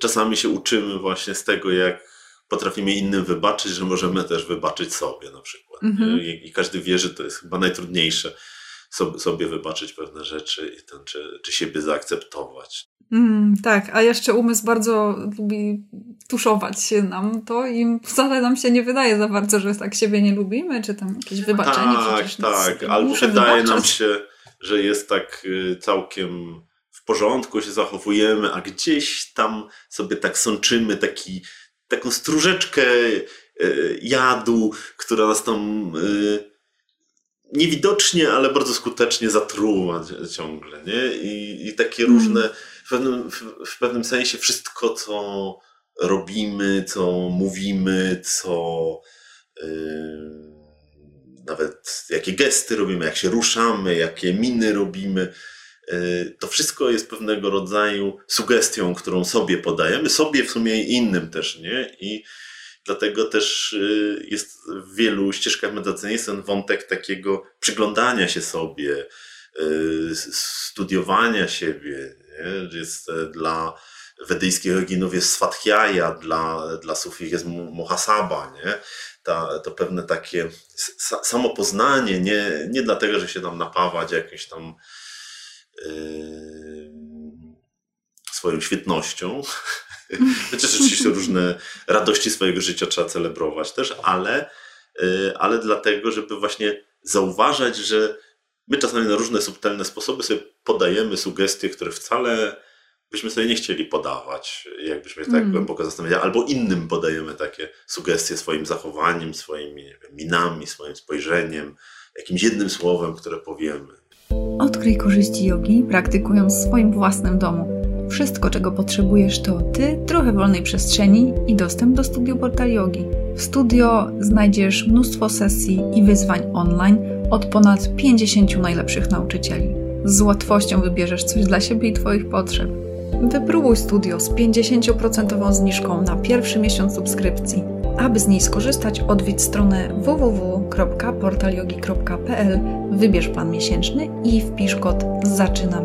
czasami się uczymy właśnie z tego, jak potrafimy innym wybaczyć, że możemy też wybaczyć sobie na przykład. Mhm. I, I, każdy wie, że to jest chyba najtrudniejsze sobie, sobie wybaczyć pewne rzeczy i ten, czy, czy siebie zaakceptować. Mm, tak, a jeszcze umysł bardzo lubi tuszować się nam to i wcale nam się nie wydaje za bardzo, że tak siebie nie lubimy, czy tam jakieś wybaczenie. Tak, tak, albo wydaje wybaczać. nam się że jest tak y, całkiem w porządku, się zachowujemy, a gdzieś tam sobie tak sączymy taki, taką stróżeczkę y, jadu, która nas tam y, niewidocznie, ale bardzo skutecznie zatruwa ciągle. Nie? I, i takie mm. różne, w pewnym, w pewnym sensie wszystko, co robimy, co mówimy, co. Yy, nawet jakie gesty robimy, jak się ruszamy, jakie miny robimy. E, to wszystko jest pewnego rodzaju sugestią, którą sobie podajemy, sobie w sumie i innym też, nie? I dlatego też e, jest w wielu ścieżkach medytacyjnych ten wątek takiego przyglądania się sobie, e, studiowania siebie. Nie? Jest dla wedyjskich reginów jest swathiaya, dla, dla sufich jest muhasaba, nie? Ta, to pewne takie samopoznanie, nie, nie dlatego, że się tam napawać jakąś tam yy, swoją świetnością, chociaż oczywiście różne radości swojego życia trzeba celebrować też, ale, yy, ale dlatego, żeby właśnie zauważać, że my czasami na różne subtelne sposoby sobie podajemy sugestie, które wcale byśmy sobie nie chcieli podawać, jakbyśmy tak mm. głęboko zastanawiali, albo innym podajemy takie sugestie swoim zachowaniem, swoimi wiem, minami, swoim spojrzeniem, jakimś jednym słowem, które powiemy. Odkryj korzyści jogi, praktykując w swoim własnym domu. Wszystko, czego potrzebujesz, to ty, trochę wolnej przestrzeni i dostęp do studio Portal Yogi. W studio znajdziesz mnóstwo sesji i wyzwań online od ponad 50 najlepszych nauczycieli. Z łatwością wybierzesz coś dla siebie i Twoich potrzeb. Wypróbuj studio z 50% zniżką na pierwszy miesiąc subskrypcji. Aby z niej skorzystać, odwiedź stronę www.portalyogi.pl, wybierz plan miesięczny i wpisz kod ZAczynam.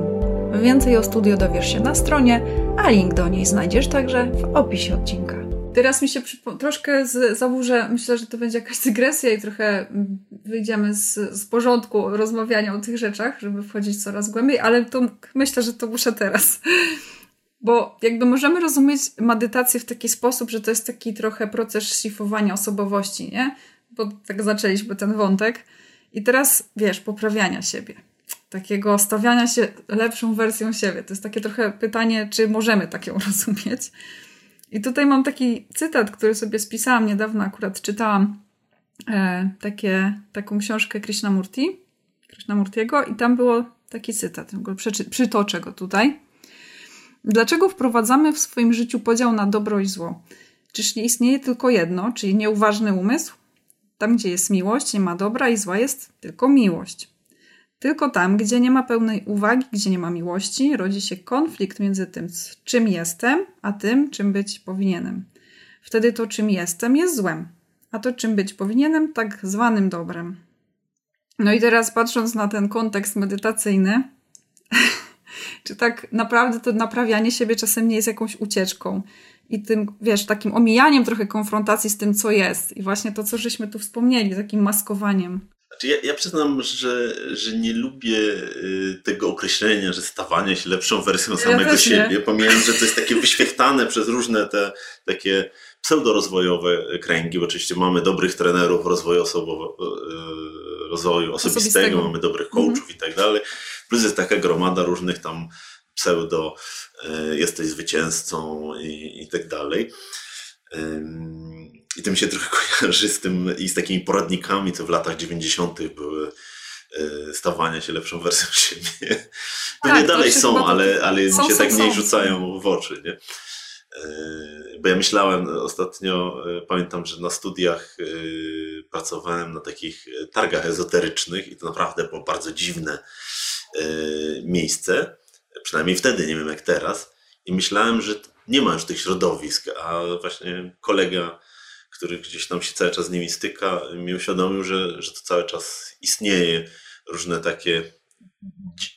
Więcej o studio dowiesz się na stronie, a link do niej znajdziesz także w opisie odcinka. Teraz mi się troszkę z, zaburzę, myślę, że to będzie jakaś dygresja i trochę wyjdziemy z, z porządku rozmawiania o tych rzeczach, żeby wchodzić coraz głębiej, ale to myślę, że to muszę teraz. Bo jakby możemy rozumieć medytację w taki sposób, że to jest taki trochę proces szlifowania osobowości, nie? Bo tak zaczęliśmy ten wątek. I teraz, wiesz, poprawiania siebie. Takiego stawiania się lepszą wersją siebie. To jest takie trochę pytanie, czy możemy tak ją rozumieć. I tutaj mam taki cytat, który sobie spisałam niedawno, akurat czytałam e, takie, taką książkę Krishnamurti, Krishnamurtiego i tam było taki cytat, przytoczę go tutaj. Dlaczego wprowadzamy w swoim życiu podział na dobro i zło? Czyż nie istnieje tylko jedno, czyli nieuważny umysł? Tam, gdzie jest miłość, nie ma dobra i zła jest tylko miłość. Tylko tam, gdzie nie ma pełnej uwagi, gdzie nie ma miłości, rodzi się konflikt między tym, czym jestem, a tym, czym być powinienem. Wtedy to, czym jestem, jest złem, a to czym być powinienem? Tak zwanym dobrem. No i teraz patrząc na ten kontekst medytacyjny, czy tak naprawdę to naprawianie siebie czasem nie jest jakąś ucieczką i tym, wiesz, takim omijaniem trochę konfrontacji z tym, co jest. I właśnie to, co żeśmy tu wspomnieli, takim maskowaniem. Znaczy ja, ja przyznam, że, że nie lubię y, tego określenia, że stawanie się lepszą wersją ja samego siebie, pomijając, że to jest takie wyświechtane przez różne te takie pseudorozwojowe kręgi, bo oczywiście mamy dobrych trenerów rozwoju, osobowo, y, rozwoju osobistego, osobistego, mamy dobrych coachów mhm. i tak dalej. Plus jest taka gromada różnych tam pseudo y, jesteś zwycięzcą i, i tak dalej. I to mi się trochę kojarzy z tym i z takimi poradnikami, co w latach 90. były e, stawania się lepszą wersją siebie. No tak, nie dalej są, ale, ale są, mi się są, tak mniej są. rzucają w oczy. Nie? E, bo ja myślałem ostatnio, e, pamiętam, że na studiach pracowałem na takich targach ezoterycznych i to naprawdę było bardzo dziwne miejsce. Przynajmniej wtedy, nie wiem jak teraz. I myślałem, że nie ma już tych środowisk, a właśnie kolega, który gdzieś tam się cały czas z nimi styka, mi uświadomił, że, że to cały czas istnieje. Różne takie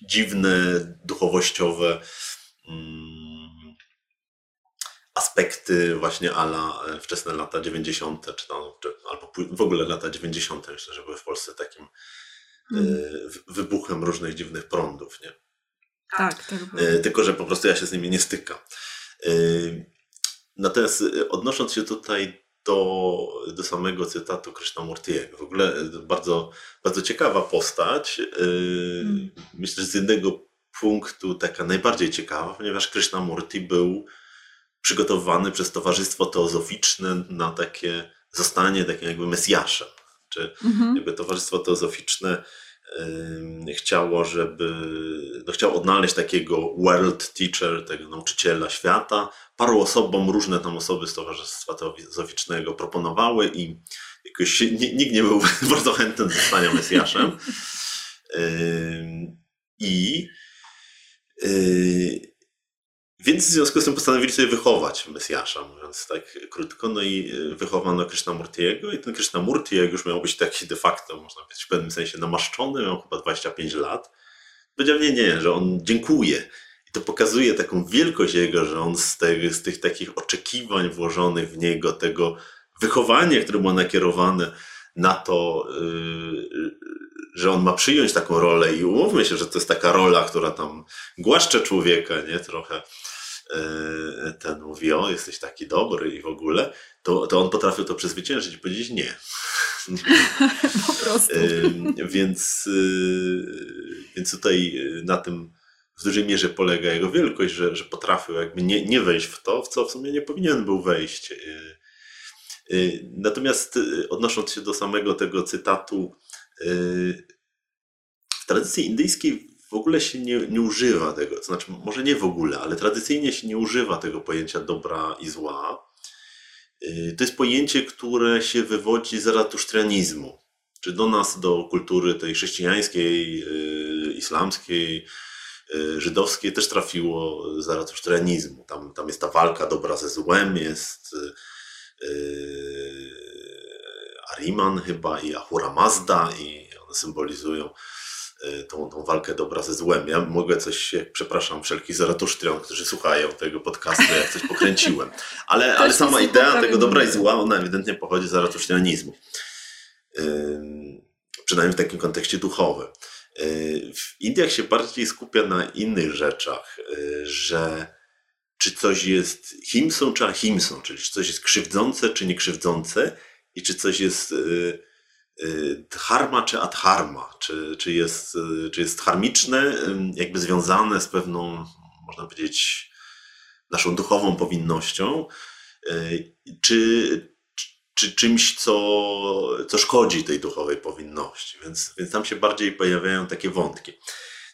dziwne, duchowościowe mm, aspekty właśnie ala wczesne lata 90. czy tam, czy, albo w ogóle lata 90. myślę, że były w Polsce takim. Wybuchem różnych dziwnych prądów, nie? Tak, tak. E, tylko, że po prostu ja się z nimi nie stykam. Natomiast y, odnosząc się tutaj do, do samego cytatu Krishnamurtiego, w ogóle bardzo, bardzo ciekawa postać. Hmm. Myślę, że z jednego punktu taka najbardziej ciekawa, ponieważ Krishnamurti był przygotowany przez Towarzystwo Teozoficzne na takie zostanie takim jakby mesjaszem. Czy mhm. jakby Towarzystwo Teozoficzne chciało, żeby no chciał odnaleźć takiego world teacher, tego nauczyciela świata. Paru osobom, różne tam osoby z Towarzystwa Teozoficznego proponowały i jakoś nikt nie był bardzo chętny do zostania Mesjaszem. I y, więc w związku z tym postanowili sobie wychować Mesjasza, mówiąc tak krótko. No i e, wychowano Krishnamurtiego i ten Krishnamurti, jak już miał być taki de facto, można powiedzieć, w pewnym sensie namaszczony, miał chyba 25 lat, powiedział nie, nie, że on dziękuje. I to pokazuje taką wielkość jego, że on z, tych, z tych takich oczekiwań włożonych w niego, tego wychowania, które było nakierowane na to, yy, że on ma przyjąć taką rolę i umówmy się, że to jest taka rola, która tam głaszcze człowieka, nie? Trochę ten mówi, o, jesteś taki dobry i w ogóle, to, to on potrafił to przezwyciężyć i powiedzieć nie. po prostu. więc, e, więc tutaj na tym w dużej mierze polega jego wielkość, że, że potrafił jakby nie, nie wejść w to, w co w sumie nie powinien był wejść. E, natomiast odnosząc się do samego tego cytatu, w tradycji indyjskiej w ogóle się nie, nie używa tego, znaczy może nie w ogóle, ale tradycyjnie się nie używa tego pojęcia dobra i zła. Y, to jest pojęcie, które się wywodzi z zaratusztrianizmu, czy do nas, do kultury tej chrześcijańskiej, y, islamskiej, y, żydowskiej też trafiło z zaratusztrianizmu. Tam, tam jest ta walka dobra ze złem, jest Ariman chyba i Ahura Mazda i one symbolizują tą, tą walkę dobra ze złem. Ja mogę coś, przepraszam wszelkich zaratusztrion, którzy słuchają tego podcastu, jak coś pokręciłem. Ale, ale sama idea tego dobra i zła, ona ewidentnie pochodzi z zaratusztrianizmu. Przynajmniej w takim kontekście duchowym. E, w Indiach się bardziej skupia na innych rzeczach, e, że czy coś jest himsą czy ahimsą, czyli czy coś jest krzywdzące czy niekrzywdzące i czy coś jest y, y, dharma czy adharma, czy, czy, jest, y, czy jest harmiczne, jakby związane z pewną, można powiedzieć, naszą duchową powinnością, czy, czy czymś, co, co szkodzi tej duchowej powinności. Więc, więc tam się bardziej pojawiają takie wątki.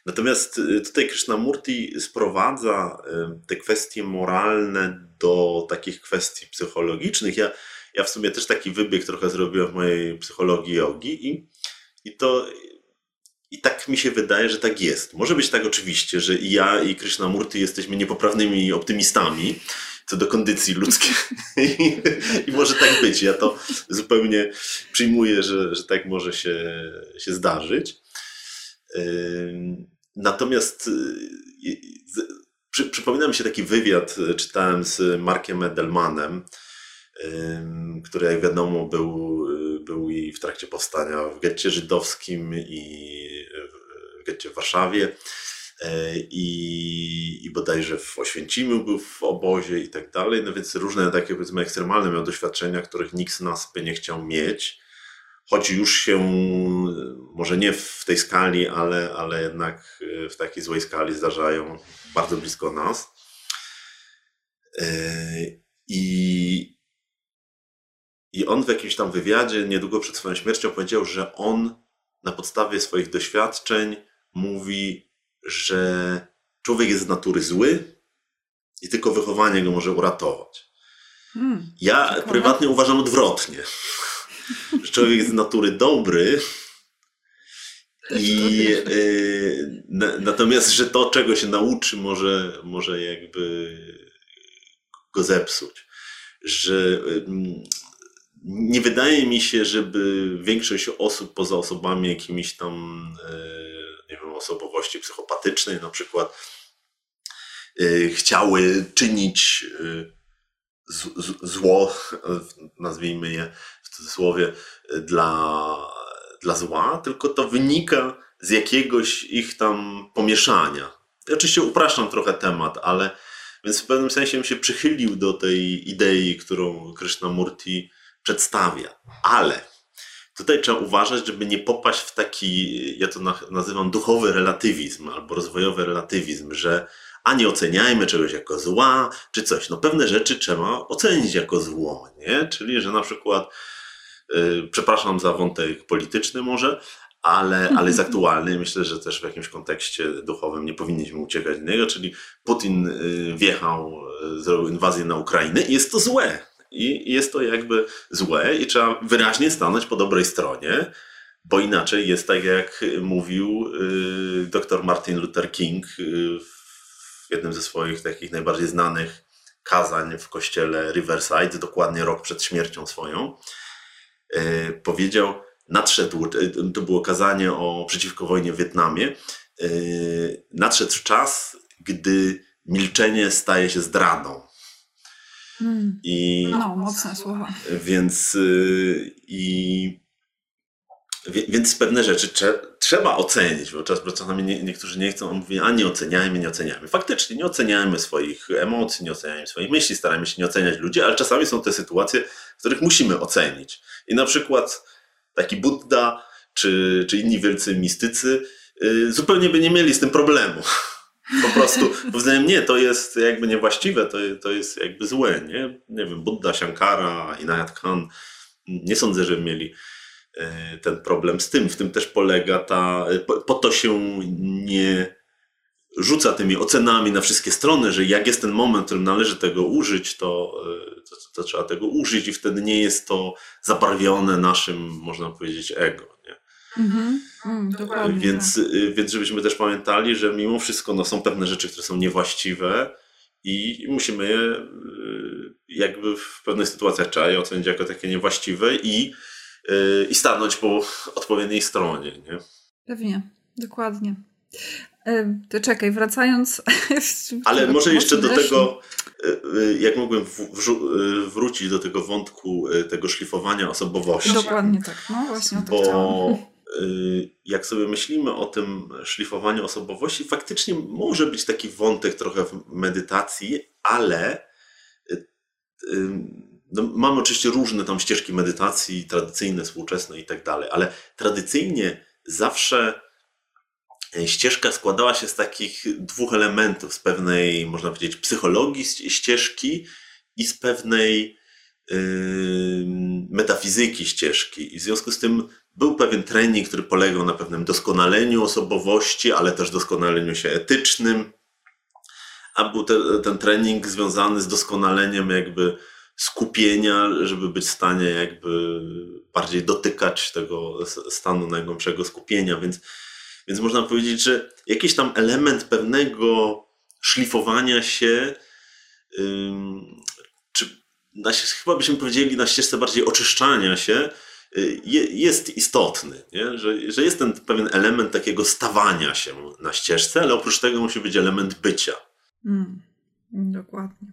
Natomiast tutaj Krishnamurti sprowadza te kwestie moralne do takich kwestii psychologicznych. Ja ja w sumie też taki wybieg trochę zrobiłem w mojej psychologii jogi i, i to i tak mi się wydaje, że tak jest. Może być tak oczywiście, że i ja i Krishnamurti jesteśmy niepoprawnymi optymistami co do kondycji ludzkiej. I, I, może tak być. Ja to zupełnie przyjmuję, że, że tak może się, się zdarzyć. Natomiast przy, przypomina mi się taki wywiad, czytałem z Markiem Edelmanem, który jak wiadomo był, był i w trakcie powstania w getcie żydowskim i w getcie w Warszawie. E, i, i bodajże w Oświęcimiu był w obozie i tak dalej, no więc różne takie powiedzmy ekstremalne miał doświadczenia, których nikt z nas by nie chciał mieć, choć już się może nie w tej skali, ale, ale jednak w takiej złej skali zdarzają bardzo blisko nas. I, i on w jakimś tam wywiadzie, niedługo przed swoją śmiercią, powiedział, że on na podstawie swoich doświadczeń mówi, że człowiek jest z natury zły i tylko wychowanie go może uratować. Hmm, ja ciekawe. prywatnie uważam odwrotnie, że człowiek jest z natury dobry i y, na, natomiast, że to, czego się nauczy, może, może jakby go zepsuć. Że nie wydaje mi się, żeby większość osób poza osobami jakimiś tam, e, nie wiem, osobowości psychopatycznej na przykład, e, chciały czynić e, zło, nazwijmy je w cudzysłowie, dla, dla zła, tylko to wynika z jakiegoś ich tam pomieszania. Ja oczywiście upraszczam trochę temat, ale więc w pewnym sensie bym się przychylił do tej idei, którą Krishnamurti przedstawia. Ale tutaj trzeba uważać, żeby nie popaść w taki, ja to nazywam duchowy relatywizm albo rozwojowy relatywizm, że a nie oceniajmy czegoś jako zła, czy coś. No pewne rzeczy trzeba ocenić jako zło, nie? Czyli, że na przykład, yy, przepraszam za wątek polityczny może, ale, ale jest aktualny. Myślę, że też w jakimś kontekście duchowym nie powinniśmy uciekać do niego, czyli Putin yy, wjechał, yy, zrobił inwazję na Ukrainę i jest to złe i jest to jakby złe i trzeba wyraźnie stanąć po dobrej stronie, bo inaczej jest tak, jak mówił y, dr Martin Luther King y, w jednym ze swoich takich najbardziej znanych kazań w kościele Riverside, dokładnie rok przed śmiercią swoją. Y, powiedział, nadszedł, to było kazanie o przeciwko wojnie w Wietnamie, nadszedł czas, gdy milczenie staje się zdradą. Hmm. I, no, mocne słowa. Więc, y, i, więc pewne rzeczy trze, trzeba ocenić, bo czasami nie, niektórzy nie chcą, mówić, a nie oceniajmy, nie oceniajmy. Faktycznie nie oceniajmy swoich emocji, nie oceniajmy swoich myśli, staramy się nie oceniać ludzi, ale czasami są te sytuacje, w których musimy ocenić. I na przykład taki Buddha czy, czy inni wielcy mistycy yy, zupełnie by nie mieli z tym problemu po prostu uznałem, nie, to jest jakby niewłaściwe, to, to jest jakby złe, nie? Nie wiem, Buddha, Shankara, Inayat Khan, nie sądzę, że mieli e, ten problem z tym. W tym też polega ta, po, po to się nie rzuca tymi ocenami na wszystkie strony, że jak jest ten moment, w którym należy tego użyć, to, e, to, to, trzeba tego użyć i wtedy nie jest to zabarwione naszym, można powiedzieć, ego. Mhm. Mm, więc, tak. y, więc żebyśmy też pamiętali, że mimo wszystko no, są pewne rzeczy, które są niewłaściwe i musimy je y, jakby w pewnych sytuacjach trzeba je ocenić jako takie niewłaściwe i, y, i stanąć po odpowiedniej stronie. Nie? Pewnie, dokładnie. To czekaj, wracając. Ale może jeszcze do tego, jak mogłem wrócić do tego wątku tego szlifowania osobowości. Dokładnie tak, no właśnie o to bo, chciałam jak sobie myślimy o tym szlifowaniu osobowości, faktycznie może być taki wątek trochę w medytacji, ale y, y, no, mamy oczywiście różne tam ścieżki medytacji, tradycyjne, współczesne i tak dalej, ale tradycyjnie zawsze ścieżka składała się z takich dwóch elementów, z pewnej, można powiedzieć, psychologii ścieżki i z pewnej metafizyki ścieżki. I w związku z tym był pewien trening, który polegał na pewnym doskonaleniu osobowości, ale też doskonaleniu się etycznym, a był te, ten trening związany z doskonaleniem jakby skupienia, żeby być w stanie jakby bardziej dotykać tego stanu najgłębszego skupienia, więc, więc można powiedzieć, że jakiś tam element pewnego szlifowania się czy chyba byśmy powiedzieli na ścieżce bardziej oczyszczania się, jest istotny, nie? Że, że jest ten pewien element takiego stawania się na ścieżce, ale oprócz tego musi być element bycia. Mm, dokładnie.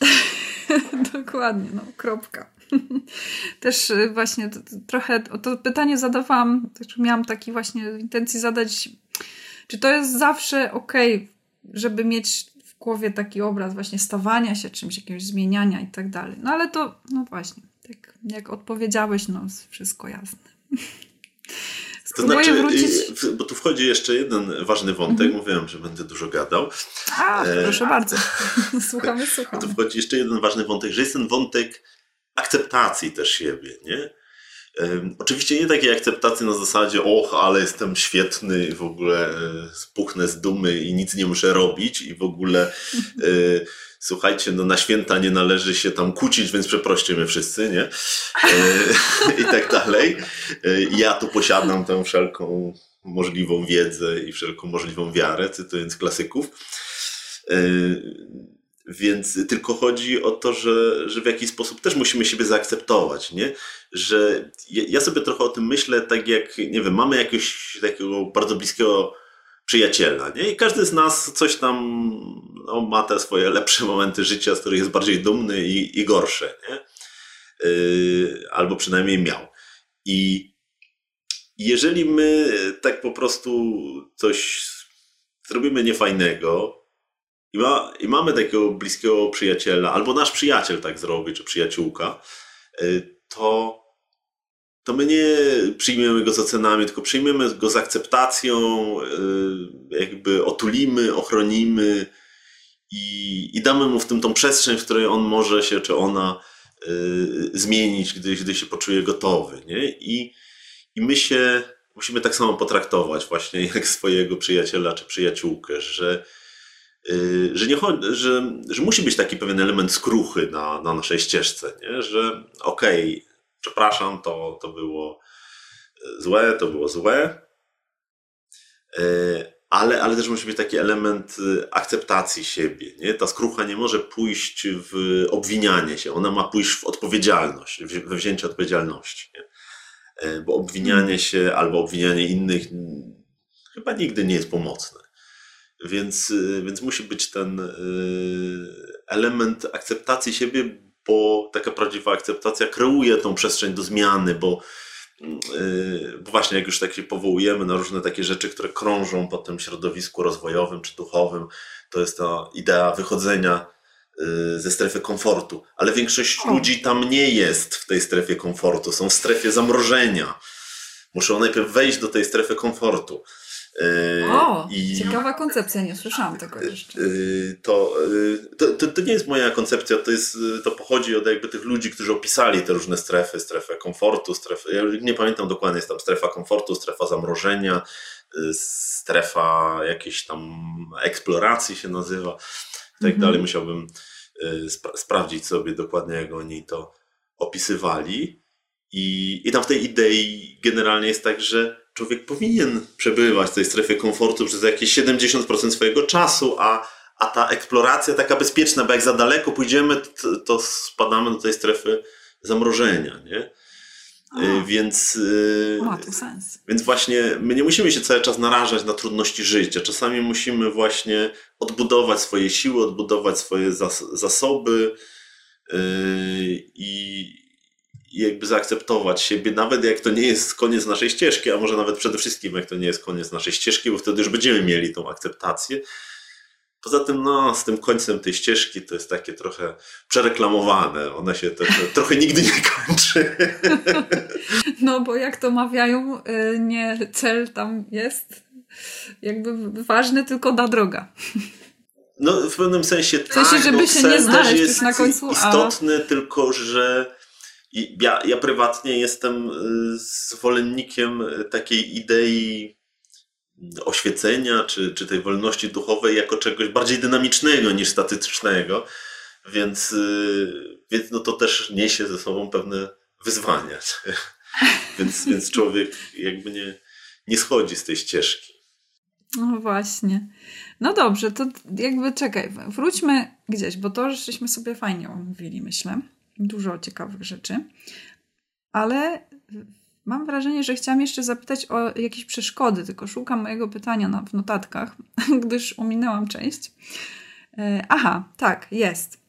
dokładnie, no kropka. Też y, właśnie trochę to pytanie zadawałam, też miałam taki właśnie intencji zadać, czy to jest zawsze ok, żeby mieć głowie taki obraz właśnie stawania się czymś, jakiegoś zmieniania i tak dalej. No ale to, no właśnie, tak jak odpowiedziałeś, no wszystko jasne. To znaczy, wrócić... bo tu wchodzi jeszcze jeden ważny wątek. Mhm. Mówiłem, że będę dużo gadał. A, proszę e... bardzo. Słuchamy, słuchamy. Tu wchodzi jeszcze jeden ważny wątek, że jest ten wątek akceptacji też siebie, nie? Oczywiście nie takiej akceptacji na zasadzie, och, ale jestem świetny, w ogóle e, spuchnę z dumy i nic nie muszę robić i w ogóle e, słuchajcie, no na święta nie należy się tam kłócić, więc przeproście mnie wszyscy, nie? E, I tak dalej. Ja tu posiadam tę wszelką możliwą wiedzę i wszelką możliwą wiarę, cytując klasyków. Więc tylko chodzi o to, że, że w jakiś sposób też musimy siebie zaakceptować, nie? Że ja sobie trochę o tym myślę, tak jak, nie wiem, mamy jakiegoś takiego bardzo bliskiego przyjaciela, nie? I każdy z nas coś tam no, ma te swoje lepsze momenty życia, z których jest bardziej dumny i, i gorsze, nie? Yy, albo przynajmniej miał. I jeżeli my tak po prostu coś zrobimy niefajnego, i, ma, I mamy takiego bliskiego przyjaciela, albo nasz przyjaciel tak zrobi, czy przyjaciółka, y, to, to my nie przyjmiemy go z ocenami, tylko przyjmiemy go z akceptacją, y, jakby otulimy, ochronimy i, i damy mu w tym tą przestrzeń, w której on może się, czy ona y, zmienić, gdy, gdy się poczuje gotowy. Nie? I, I my się musimy tak samo potraktować właśnie jak swojego przyjaciela czy przyjaciółkę, że że, nie chodzi, że, że musi być taki pewien element skruchy na, na naszej ścieżce, nie? że okej, okay, przepraszam, to, to było y, złe, to było złe, y, ale, ale też musi być taki element akceptacji siebie. Nie? Ta skrucha nie może pójść w obwinianie się, ona ma pójść w odpowiedzialność, we wzięcie odpowiedzialności. Nie? Bo obwinianie się albo obwinianie innych chyba nigdy nie jest pomocne. Więc, y, więc musi być ten y, element akceptacji siebie, bo taka prawdziwa akceptacja kreuje tą przestrzeń do zmiany, bo, y, bo właśnie jak już tak się powołujemy na różne takie rzeczy, które krążą po tym środowisku rozwojowym czy duchowym, to jest ta idea wychodzenia ze strefy komfortu. Ale większość ludzi tam nie jest w tej strefie komfortu, są w strefie zamrożenia. Muszą najpierw wejść do tej strefy komfortu. Yy, o, I, ciekawa koncepcja, nie słyszałam tego jeszcze. Yy, to, yy, to, to, to, nie jest moja koncepcja, to, jest, to pochodzi od jakby tych ludzi, którzy opisali te różne strefy, strefę komfortu, strefę, ja nie pamiętam dokładnie, jest tam strefa komfortu, strefa zamrożenia, strefa jakiejś tam eksploracji się nazywa i tak mhm. dalej. Musiałbym spra sprawdzić sobie dokładnie, jak oni to opisywali. I, I tam w tej idei generalnie jest tak, że człowiek powinien przebywać w tej strefie komfortu przez jakieś 70% swojego czasu, a, a ta eksploracja taka bezpieczna, bo jak za daleko pójdziemy, to, to spadamy do tej strefy zamrożenia, nie? A, y, więc, y, ma to sens. więc właśnie my nie musimy się cały czas narażać na trudności życia. Czasami musimy właśnie odbudować swoje siły, odbudować swoje zas zasoby yy, i, i jakby zaakceptować siebie, nawet jak to nie jest koniec naszej ścieżki, a może nawet przede wszystkim jak to nie jest koniec naszej ścieżki, bo wtedy już będziemy mieli tą akceptację. Poza tym, no, z tym końcem tej ścieżki to jest takie trochę przereklamowane. Ona się też, trochę nigdy nie kończy. No, bo jak to mawiają, y, nie cel tam jest jakby ważny, tylko ta droga. No, w pewnym sensie w sensie, tak, żeby no, się nie znaleźć jest na końcu, istotny, a... tylko że ja, ja prywatnie jestem y, zwolennikiem takiej idei oświecenia, czy, czy tej wolności duchowej jako czegoś bardziej dynamicznego niż statycznego, więc, y, więc no to też niesie ze sobą pewne wyzwania. więc, więc człowiek jakby nie, nie schodzi z tej ścieżki. No właśnie. No dobrze, to jakby czekaj, wróćmy gdzieś, bo to żeśmy sobie fajnie omówili, myślę. Dużo ciekawych rzeczy. Ale mam wrażenie, że chciałam jeszcze zapytać o jakieś przeszkody, tylko szukam mojego pytania na, w notatkach, gdyż ominęłam część. E, aha, tak, jest.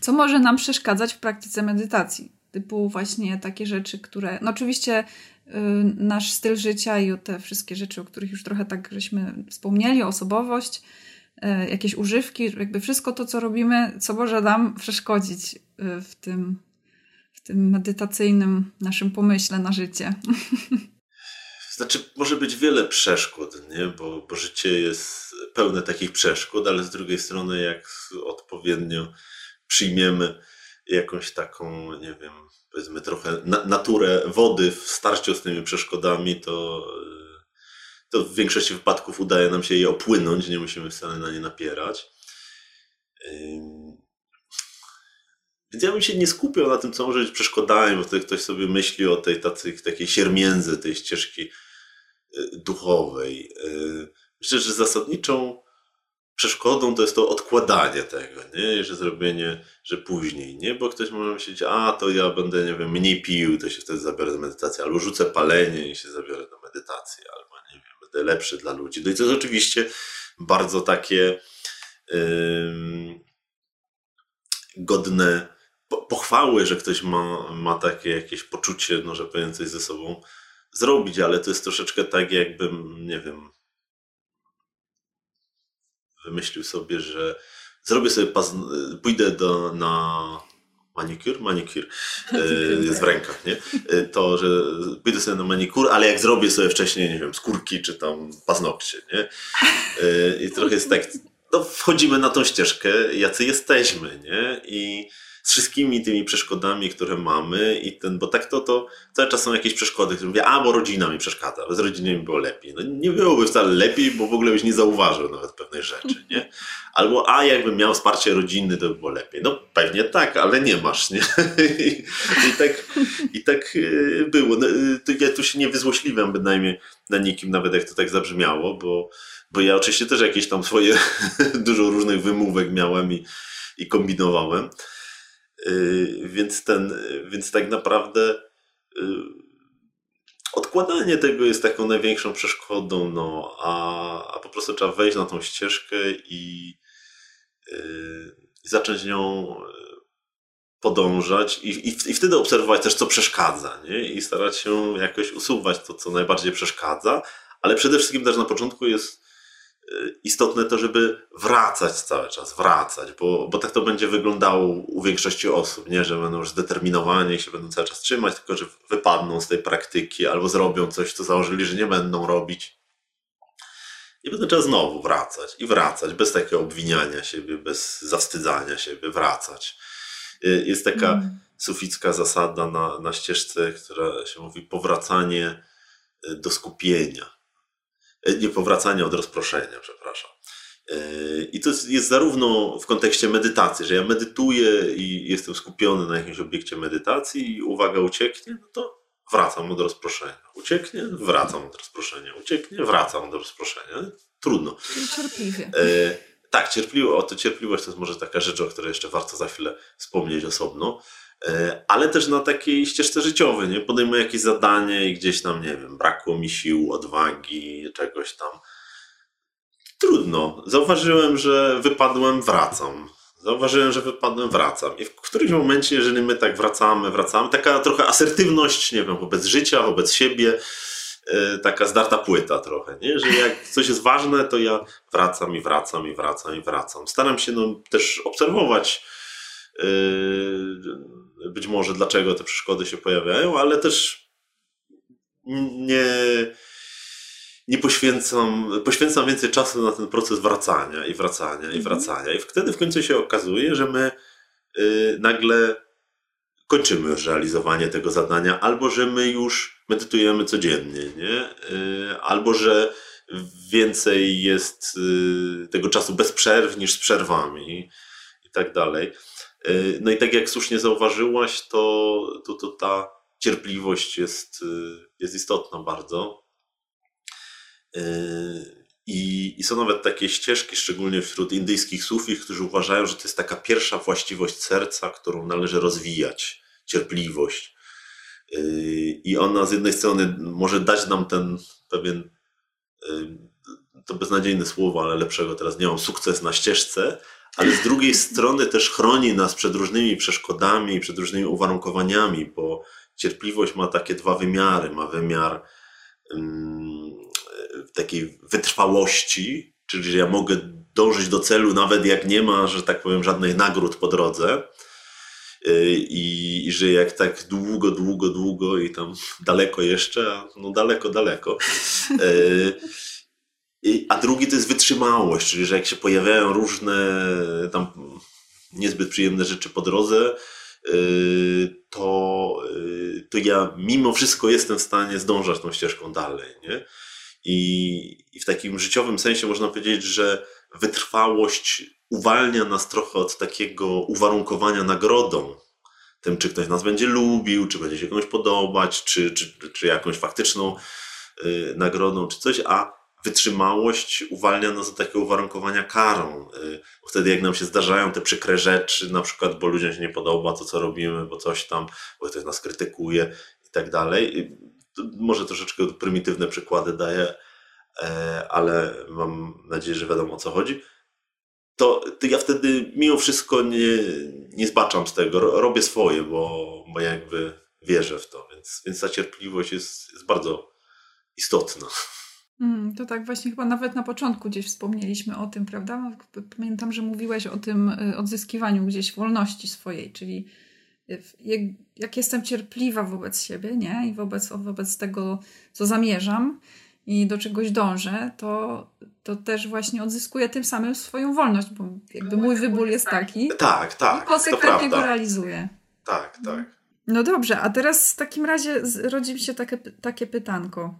Co może nam przeszkadzać w praktyce medytacji? Typu właśnie takie rzeczy, które. No oczywiście y, nasz styl życia i te wszystkie rzeczy, o których już trochę tak żeśmy wspomnieli, osobowość, jakieś używki, jakby wszystko to, co robimy, co może nam przeszkodzić y, w tym, w tym medytacyjnym naszym pomyśle na życie. Znaczy, może być wiele przeszkód, nie? Bo, bo życie jest pełne takich przeszkód, ale z drugiej strony, jak odpowiednio przyjmiemy jakąś taką, nie wiem, powiedzmy trochę na, naturę wody w starciu z tymi przeszkodami, to, to w większości wypadków udaje nam się je opłynąć, nie musimy wcale na nie napierać. Więc ja bym się nie skupiał na tym, co może być przeszkodami, bo wtedy ktoś sobie myśli o tej tacy, takiej siermiędzy, tej ścieżki y, duchowej. Y, myślę, że zasadniczą przeszkodą to jest to odkładanie tego, nie? że zrobienie, że później, nie? Bo ktoś może myśleć, a to ja będę, nie wiem, mniej pił, to się wtedy zabiorę do medytacji, albo rzucę palenie i się zabiorę do medytacji, albo lepszy dla ludzi. No i to jest oczywiście bardzo takie godne pochwały, że ktoś ma, ma takie jakieś poczucie, no, że powinien coś ze sobą zrobić, ale to jest troszeczkę tak, jakbym, nie wiem, wymyślił sobie, że zrobię sobie pójdę do, na manikur, manikur jest w rękach, nie? E, to, że pójdę sobie na manikur, ale jak zrobię sobie wcześniej, nie wiem, skórki czy tam paznokcie, nie? E, I trochę jest tak, no wchodzimy na tą ścieżkę, jacy jesteśmy, nie? I z wszystkimi tymi przeszkodami, które mamy i ten, bo tak to, to cały czas są jakieś przeszkody, które mówię, a bo rodzina mi przeszkadza, bez rodziny mi było lepiej. No nie byłoby wcale lepiej, bo w ogóle byś nie zauważył nawet pewnej rzeczy, nie? Albo a jakbym miał wsparcie rodziny, to by było lepiej. No pewnie tak, ale nie masz, nie? I, i tak, i tak y, było. No, y, ja tu się nie wyzłośliwiam bynajmniej na nikim, nawet jak to tak zabrzmiało, bo, bo ja oczywiście też jakieś tam swoje dużo różnych wymówek miałem i, i kombinowałem. Y, więc, ten, więc tak naprawdę y, odkładanie tego jest taką największą przeszkodą, no, a, a po prostu trzeba wejść na tą ścieżkę i, y, zacząć nią podążać i, i, i, wtedy obserwować też, co przeszkadza, nie? i starać się jakoś usuwać to, co najbardziej przeszkadza, ale przede wszystkim też na początku jest istotne to, żeby wracać cały czas, wracać, bo, bo tak to będzie wyglądało u większości osób, nie, że będą już zdeterminowani i się będą cały czas trzymać, tylko że wypadną z tej praktyki albo zrobią coś, co założyli, że nie będą robić. I będę trzeba znowu wracać i wracać, bez takiego obwiniania siebie, bez zawstydzania siebie, wracać. Y, jest taka mm. suficka zasada na, na ścieżce, która się mówi powracanie y, do skupienia E, nie powracania od rozproszenia, przepraszam. E, I to jest zarówno w kontekście medytacji, że ja medytuję i jestem skupiony na jakimś obiekcie medytacji i uwaga ucieknie, no to wracam od rozproszenia. Ucieknie, wracam od rozproszenia. Ucieknie, wracam od rozproszenia. Trudno. Cierpliwie. E, tak, cierpliwość, o to cierpliwość to jest może taka rzecz, o której jeszcze warto za chwilę wspomnieć osobno. E, ale też na takiej ścieżce życiowej, nie? Podejmuję jakieś zadanie i gdzieś tam, nie wiem, brakło mi sił, odwagi, czegoś tam. Trudno. Zauważyłem, że wypadłem, wracam. Zauważyłem, że wypadłem, wracam. I w którymś momencie, jeżeli my tak wracamy, wracamy, taka trochę asertywność, nie wiem, wobec życia, wobec siebie, e, taka zdarta płyta trochę, nie? Że jak coś jest ważne, to ja wracam i wracam i wracam i wracam. Staram się no, też obserwować yy, być może dlaczego te przeszkody się pojawiają, ale też nie, nie poświęcam, poświęcam więcej czasu na ten proces wracania i wracania i mhm. wracania. I wtedy w końcu się okazuje, że my y, nagle kończymy już realizowanie tego zadania, albo że my już medytujemy codziennie, nie? Y, albo że więcej jest y, tego czasu bez przerw niż z przerwami i tak dalej. E, no i tak jak słusznie zauważyłaś, to, to, to ta cierpliwość jest, e, jest istotna bardzo. E, I, I, są nawet takie ścieżki, szczególnie wśród indyjskich sufich, którzy uważają, że to jest taka pierwsza właściwość serca, którą należy rozwijać cierpliwość. I ona z jednej strony może dać nam ten pewien, to beznadziejne słowo, ale lepszego teraz nie mam, sukces na ścieżce, ale z drugiej strony też chroni nas przed różnymi przeszkodami, przed różnymi uwarunkowaniami, bo cierpliwość ma takie dwa wymiary. Ma wymiar takiej wytrwałości, czyli że ja mogę dążyć do celu, nawet jak nie ma, że tak powiem, żadnych nagród po drodze. Y, I, I, że jak tak długo, długo, długo i tam daleko jeszcze, no daleko, daleko. Y, a drugi to jest wytrzymałość, czyli że jak się pojawiają różne tam niezbyt przyjemne rzeczy po drodze, y, to, to ja mimo wszystko jestem w stanie zdążać tą ścieżką dalej. Nie? I, I w takim życiowym sensie można powiedzieć, że wytrwałość uwalnia nas trochę od takiego uwarunkowania nagrodą. Tym, czy ktoś nas będzie lubił, czy będzie się komuś podobać, czy, czy, czy jakąś faktyczną nagrodą, czy coś, a wytrzymałość uwalnia nas od takiego uwarunkowania karą. Y, wtedy jak nam się zdarzają te przykre rzeczy, na przykład, bo ludziom się nie podoba to, co robimy, bo coś tam, bo ktoś nas krytykuje i tak dalej. Y, może troszeczkę prymitywne przykłady daję, e, ale mam nadzieję, że wiadomo o co chodzi. To, to ja wtedy mimo wszystko nie, nie zbaczam z tego, robię swoje, bo, bo jakby wierzę w to, więc, więc ta cierpliwość jest, jest bardzo istotna. Mm, to tak właśnie chyba nawet na początku gdzieś wspomnieliśmy o tym, prawda? Pamiętam, że mówiłeś o tym y, odzyskiwaniu gdzieś wolności swojej, czyli jak, jak jestem cierpliwa wobec siebie, nie? I wobec, wobec tego, co zamierzam i do czegoś dążę, to, to też właśnie odzyskuję tym samym swoją wolność, bo jakby mój wybór jest taki. Tak, tak. I konsekwentnie go realizuję. Tak, tak. No dobrze, a teraz w takim razie rodzi mi się takie, takie pytanko.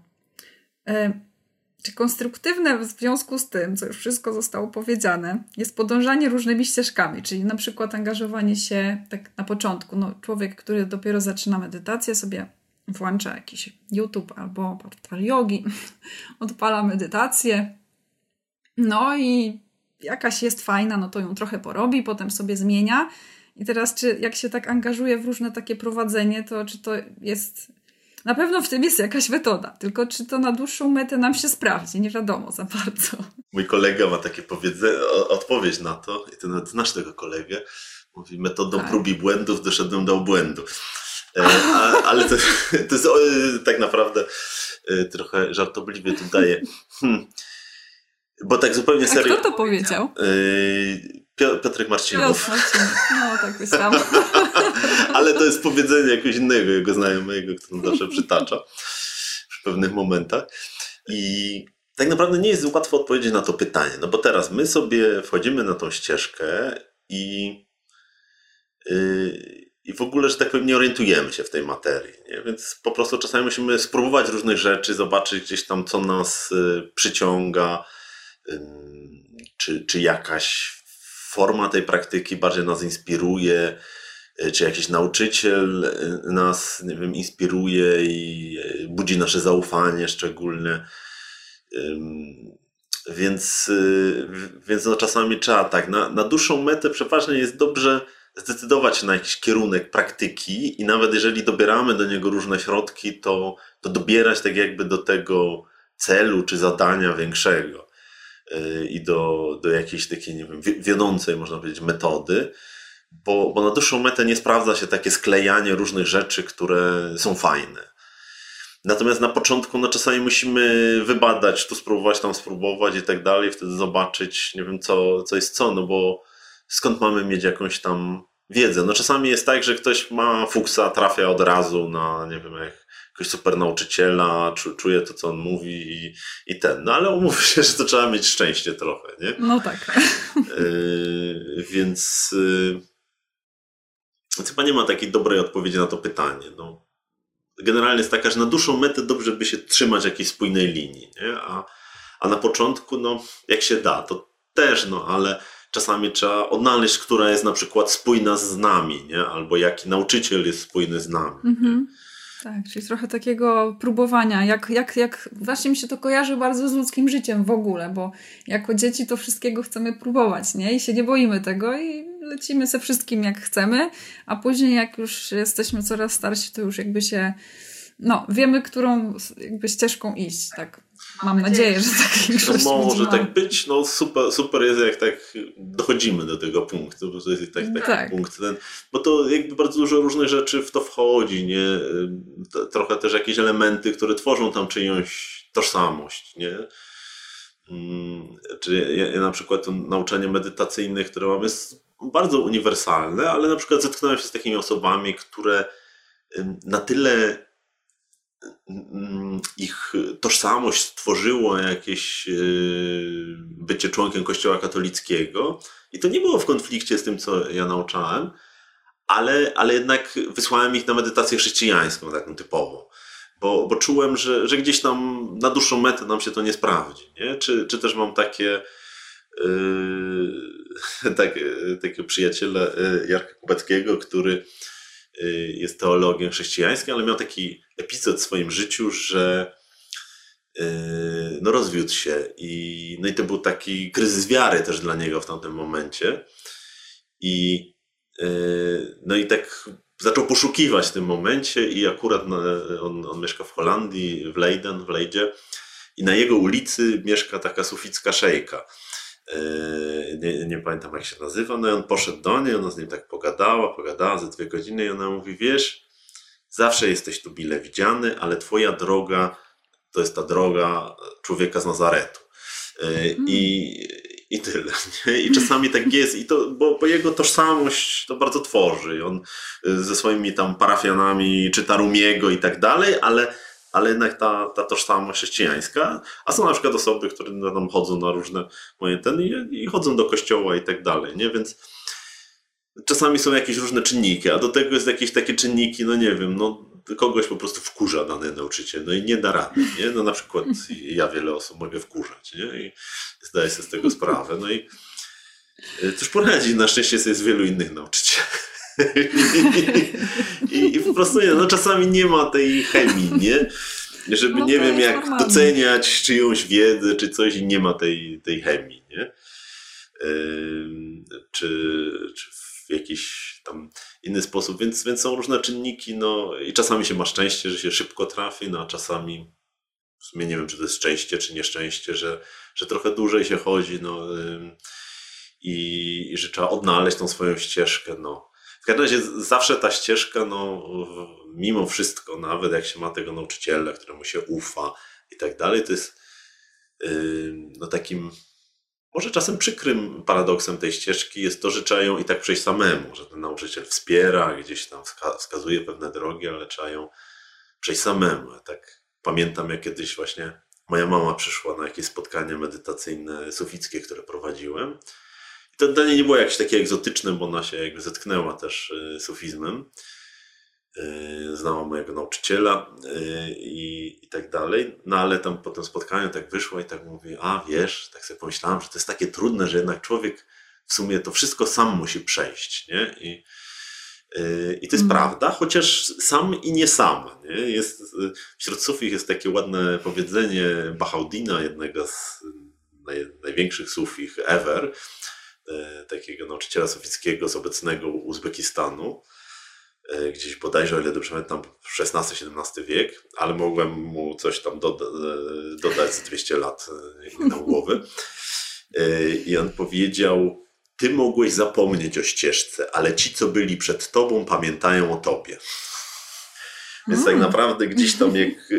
Czy konstruktywne w związku z tym, co już wszystko zostało powiedziane, jest podążanie różnymi ścieżkami, czyli na przykład angażowanie się tak na początku. No, człowiek, który dopiero zaczyna medytację, sobie włącza jakiś YouTube albo portal yogi, odpala medytację, no i jakaś jest fajna, no to ją trochę porobi, potem sobie zmienia. I teraz, czy jak się tak angażuje w różne takie prowadzenie, to czy to jest na pewno w tym jest jakaś metoda, tylko czy to na dłuższą metę nam się sprawdzi, nie wiadomo za bardzo. Mój kolega ma takie powiedzenie, odpowiedź na to, i ty nawet znasz tego kolegę, mówi metodą tak. prób i błędów doszedłem do obłędu. E, a, ale to, to jest o, tak naprawdę e, trochę żartobliwie tu daje. Hmm. Bo tak zupełnie serio. A kto to powiedział? Piotrek Marcinów. No, tak myślałam. Ale to jest powiedzenie jakoś innego jego znajomego, który zawsze przytacza w pewnych momentach. I tak naprawdę nie jest łatwo odpowiedzieć na to pytanie, no bo teraz my sobie wchodzimy na tą ścieżkę i, yy, i w ogóle, że tak powiem, nie orientujemy się w tej materii. Nie? Więc po prostu czasami musimy spróbować różnych rzeczy, zobaczyć gdzieś tam, co nas yy, przyciąga, yy, czy, czy jakaś forma tej praktyki bardziej nas inspiruje, czy jakiś nauczyciel e, nas, nie wiem, inspiruje i e, budzi nasze zaufanie szczególnie. Więc, więc no czasami trzeba tak, na, na dłuższą metę przeważnie jest dobrze zdecydować się na jakiś kierunek praktyki i nawet jeżeli dobieramy do niego różne środki, to, to dobierać tak jakby do tego celu czy zadania większego. I do, do jakiejś takiej, nie wiem, wiodącej, można powiedzieć, metody, bo, bo na dłuższą metę nie sprawdza się takie sklejanie różnych rzeczy, które są fajne. Natomiast na początku no, czasami musimy wybadać, tu spróbować, tam spróbować i tak dalej, wtedy zobaczyć, nie wiem, co, co jest co, no bo skąd mamy mieć jakąś tam wiedzę. No czasami jest tak, że ktoś ma fuksa, trafia od razu na, nie wiem, jak jakiegoś super nauczyciela, czuje to, co on mówi i, i ten. No ale umówmy się, że to trzeba mieć szczęście trochę, nie? No tak. Yy, więc yy, chyba nie ma takiej dobrej odpowiedzi na to pytanie. No, generalnie jest taka, że na dłuższą metę dobrze by się trzymać jakiejś spójnej linii, nie? A, a na początku, no, jak się da, to też, no, ale czasami trzeba odnaleźć, która jest na przykład spójna z nami, nie? Albo jaki nauczyciel jest spójny z nami. -hmm. Tak, czyli trochę takiego próbowania, jak, jak, jak właśnie mi się to kojarzy bardzo z ludzkim życiem w ogóle, bo jako dzieci to wszystkiego chcemy próbować, nie? I się nie boimy tego i lecimy ze wszystkim jak chcemy, a później jak już jesteśmy coraz starsi, to już jakby się, no, wiemy, którą jakby ścieżką iść, tak Mam nadzieję, że tak większość no, Może tak być, no super, super jest jak tak dochodzimy do tego punktu, to jest tak, taki tak. punkt ten, bo to jakby bardzo dużo różnych rzeczy w to wchodzi, nie? Trochę też jakieś elementy, które tworzą tam czyjąś tożsamość, nie? Czy ja, ja na przykład to nauczanie medytacyjne, które mam jest bardzo uniwersalne, ale na przykład zetknąłem się z takimi osobami, które na tyle ich tożsamość stworzyło jakieś e, bycie członkiem Kościoła katolickiego. I to nie było w konflikcie z tym, co ja nauczałem, ale, ale jednak wysłałem ich na medytację chrześcijańską, taką typową. Bo, bo czułem, że, że gdzieś tam na dłuższą metę nam się to nie sprawdzi. Nie? Czy, czy też mam takie. Yy, tak, takiego przyjaciela e, Jarka Kubackiego, który Y, jest teologiem chrześcijańskim, ale miał taki epizod w swoim życiu, że no rozwiódł się i, no i to był taki kryzys wiary też dla niego w tamtym momencie. I no i tak zaczął poszukiwać w tym momencie i akurat on, on mieszka w Holandii, w Leiden, w Leidzie i na jego ulicy mieszka taka suficka szejka nie, nie, pamiętam jak się nazywa, no i on poszedł do niej, ona z nim tak pogadała, pogadała ze dwie godziny i ona mówi, wiesz, zawsze jesteś tu bile widziany, ale twoja droga to jest ta droga człowieka z Nazaretu. Mm. I, I tyle. Nie? I czasami tak jest, i to, bo, bo, jego tożsamość to bardzo tworzy. On y, ze swoimi tam parafianami czyta Rumiego i tak dalej, ale ale jednak ta, ta tożsamość chrześcijańska, a są na przykład osoby, które tam chodzą na różne moje ten i, i chodzą do kościoła i tak dalej, nie? Więc czasami są jakieś różne czynniki, a do tego jest jakieś takie czynniki, no nie wiem, no kogoś po prostu wkurza dany nauczyciel, no i nie da rady, nie? No na przykład ja wiele osób mogę wkurzać, nie? I zdaję sobie z tego sprawę, no i e, cóż poradzi, na szczęście jest wielu innych nauczycieli. I, I, prostu nie, no czasami nie ma tej chemii, nie? Żeby no nie wiem jak normalnie. doceniać czyjąś wiedzę czy coś i nie ma tej, tej chemii, nie? Yy, czy, czy w jakiś tam inny sposób, więc, więc są różne czynniki, no i czasami się ma szczęście, że się szybko trafi, no a czasami w sumie nie wiem, czy to jest szczęście, czy nieszczęście, że, że trochę dłużej się chodzi, no yy, i, i że trzeba odnaleźć tą swoją ścieżkę, no. W każdym razie zawsze ta ścieżka, no, mimo wszystko, nawet jak się ma tego nauczyciela, któremu się ufa i tak dalej, to jest yy, no, takim może czasem przykrym paradoksem tej ścieżki jest to, że trzeba ją i tak przejść samemu, że ten nauczyciel wspiera, gdzieś tam wskazuje pewne drogi, ale trzeba ją przejść samemu. Ja tak pamiętam, jak kiedyś właśnie moja mama przyszła na jakieś spotkanie medytacyjne sufickie, które prowadziłem to danie nie było jakieś takie egzotyczne, bo ona się jakby zetknęła też y, sufizmem. Y, znała mojego nauczyciela y, i, i tak dalej. No ale tam po tym spotkaniu tak wyszła i tak mówi, a wiesz, tak sobie pomyślałam, że to jest takie trudne, że jednak człowiek w sumie to wszystko sam musi przejść, nie? I, i to jest mm. prawda, chociaż sam i nie sam. Nie? Jest, wśród sufich jest takie ładne powiedzenie Bachaudina, jednego z naj, największych sufich ever, E, takiego nauczyciela sowieckiego z obecnego Uzbekistanu, e, gdzieś bodajże, o ile dobrze pamiętam, XVI-XVII wiek, ale mogłem mu coś tam doda e, dodać z 200 lat na głowy. I on powiedział, ty mogłeś zapomnieć o ścieżce, ale ci, co byli przed tobą, pamiętają o tobie. Więc tak mm. naprawdę gdzieś tam, jak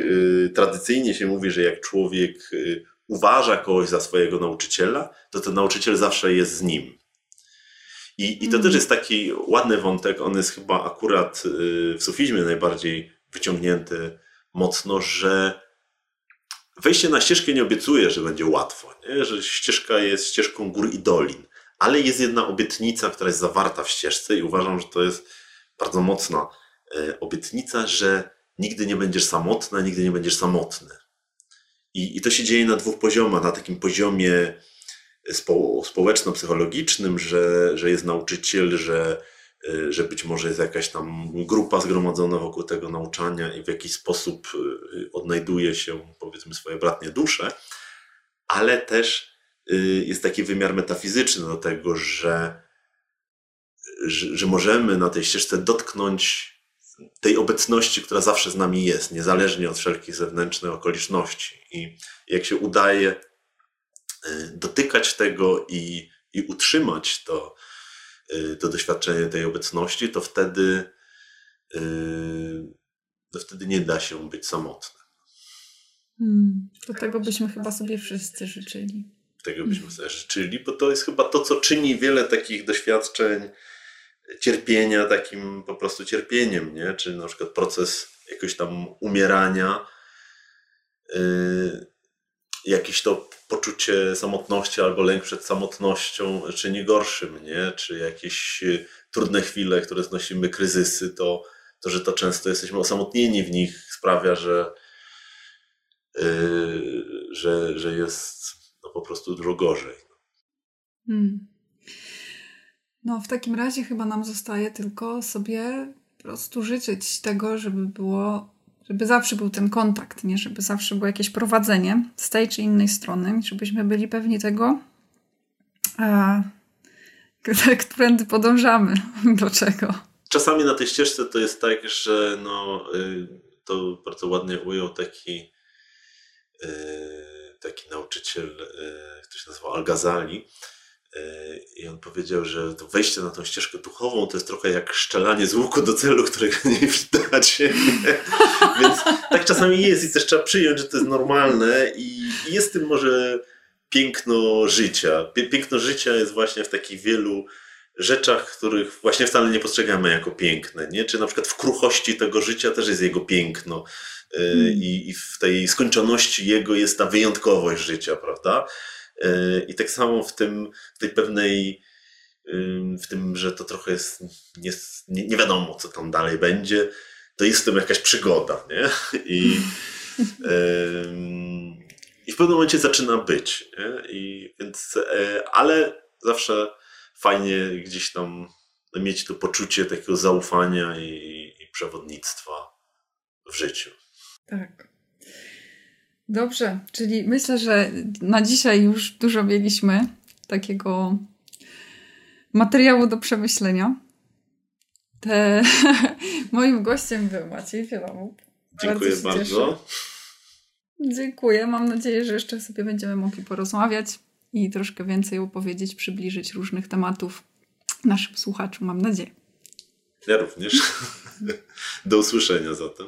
tradycyjnie się mówi, że jak człowiek uważa kogoś za swojego nauczyciela, to ten nauczyciel zawsze jest z nim. I, i to mm. też jest taki ładny wątek, on jest chyba akurat y, w sufizmie najbardziej wyciągnięty mocno, że wejście na ścieżkę nie obiecuje, że będzie łatwo, nie? że ścieżka jest ścieżką gór i dolin, ale jest jedna obietnica, która jest zawarta w ścieżce i uważam, że to jest bardzo mocna y, obietnica, że nigdy nie będziesz samotna, nigdy nie będziesz samotny. I, I to się dzieje na dwóch poziomach. Na takim poziomie spo, społeczno-psychologicznym, że, że jest nauczyciel, że y, że być może jest jakaś tam grupa zgromadzona wokół tego nauczania i w jakiś sposób y, odnajduje się, powiedzmy, swoje bratnie dusze, ale też jest taki wymiar metafizyczny do tego, że, że, że możemy na tej ścieżce dotknąć tej obecności, która zawsze z nami jest, niezależnie od wszelkich zewnętrznych okoliczności. I jak się udaje y, dotykać tego i, i utrzymać to, y, to doświadczenie tej obecności, to wtedy, y, to wtedy nie da się być samotnym. Hmm, to tego byśmy chyba sobie wszyscy życzyli. Tego byśmy sobie życzyli, bo to jest chyba to, co czyni wiele takich doświadczeń cierpienia takim po prostu cierpieniem, nie? Czy na przykład proces jakiegoś tam umierania, yy, jakieś to poczucie samotności albo lęk przed samotnością czyni gorszym, nie? Czy jakieś y, trudne chwile, które znosimy, kryzysy, to, to że to często jesteśmy osamotnieni w nich sprawia, że, yy, że, że jest no, po prostu dużo gorzej. Hmm. No, w takim razie chyba nam zostaje tylko sobie po prostu życzyć tego, żeby było, żeby zawsze był ten kontakt, nie? Żeby zawsze było jakieś prowadzenie z tej czy innej strony, żebyśmy byli pewni tego, a, którędy podążamy, do czego. Czasami na tej ścieżce to jest tak, że no, y, to bardzo ładnie ujął taki y, taki nauczyciel, y, który się nazywał Al-Ghazali, i on powiedział, że to wejście na tą ścieżkę duchową to jest trochę jak szczelanie z łuku do celu, którego nie widać. Więc tak czasami jest i też trzeba przyjąć, że to jest normalne i jest tym może piękno życia. Piękno życia jest właśnie w takich wielu rzeczach, których właśnie wcale nie postrzegamy jako piękne. Nie? Czy na przykład w kruchości tego życia też jest jego piękno. Y, hmm. I, I w tej skończoności jego jest ta wyjątkowość życia, prawda? I tak samo w tym, w tej pewnej, w tym, że to trochę jest, nie, nie wiadomo, co tam dalej będzie, to jest w tym jakaś przygoda, nie? I, i w pewnym momencie zaczyna być. Nie? I więc, e, ale zawsze fajnie gdzieś tam mieć to poczucie takiego zaufania i, i przewodnictwa w życiu. Tak. Dobrze, czyli myślę, że na dzisiaj już dużo mieliśmy takiego materiału do przemyślenia. Te... Moim gościem był Maciej Fielomów. Dziękuję bardzo. bardzo. Dziękuję. Mam nadzieję, że jeszcze sobie będziemy mogli porozmawiać i troszkę więcej opowiedzieć, przybliżyć różnych tematów naszym słuchaczom. Mam nadzieję. Ja również. Do usłyszenia zatem.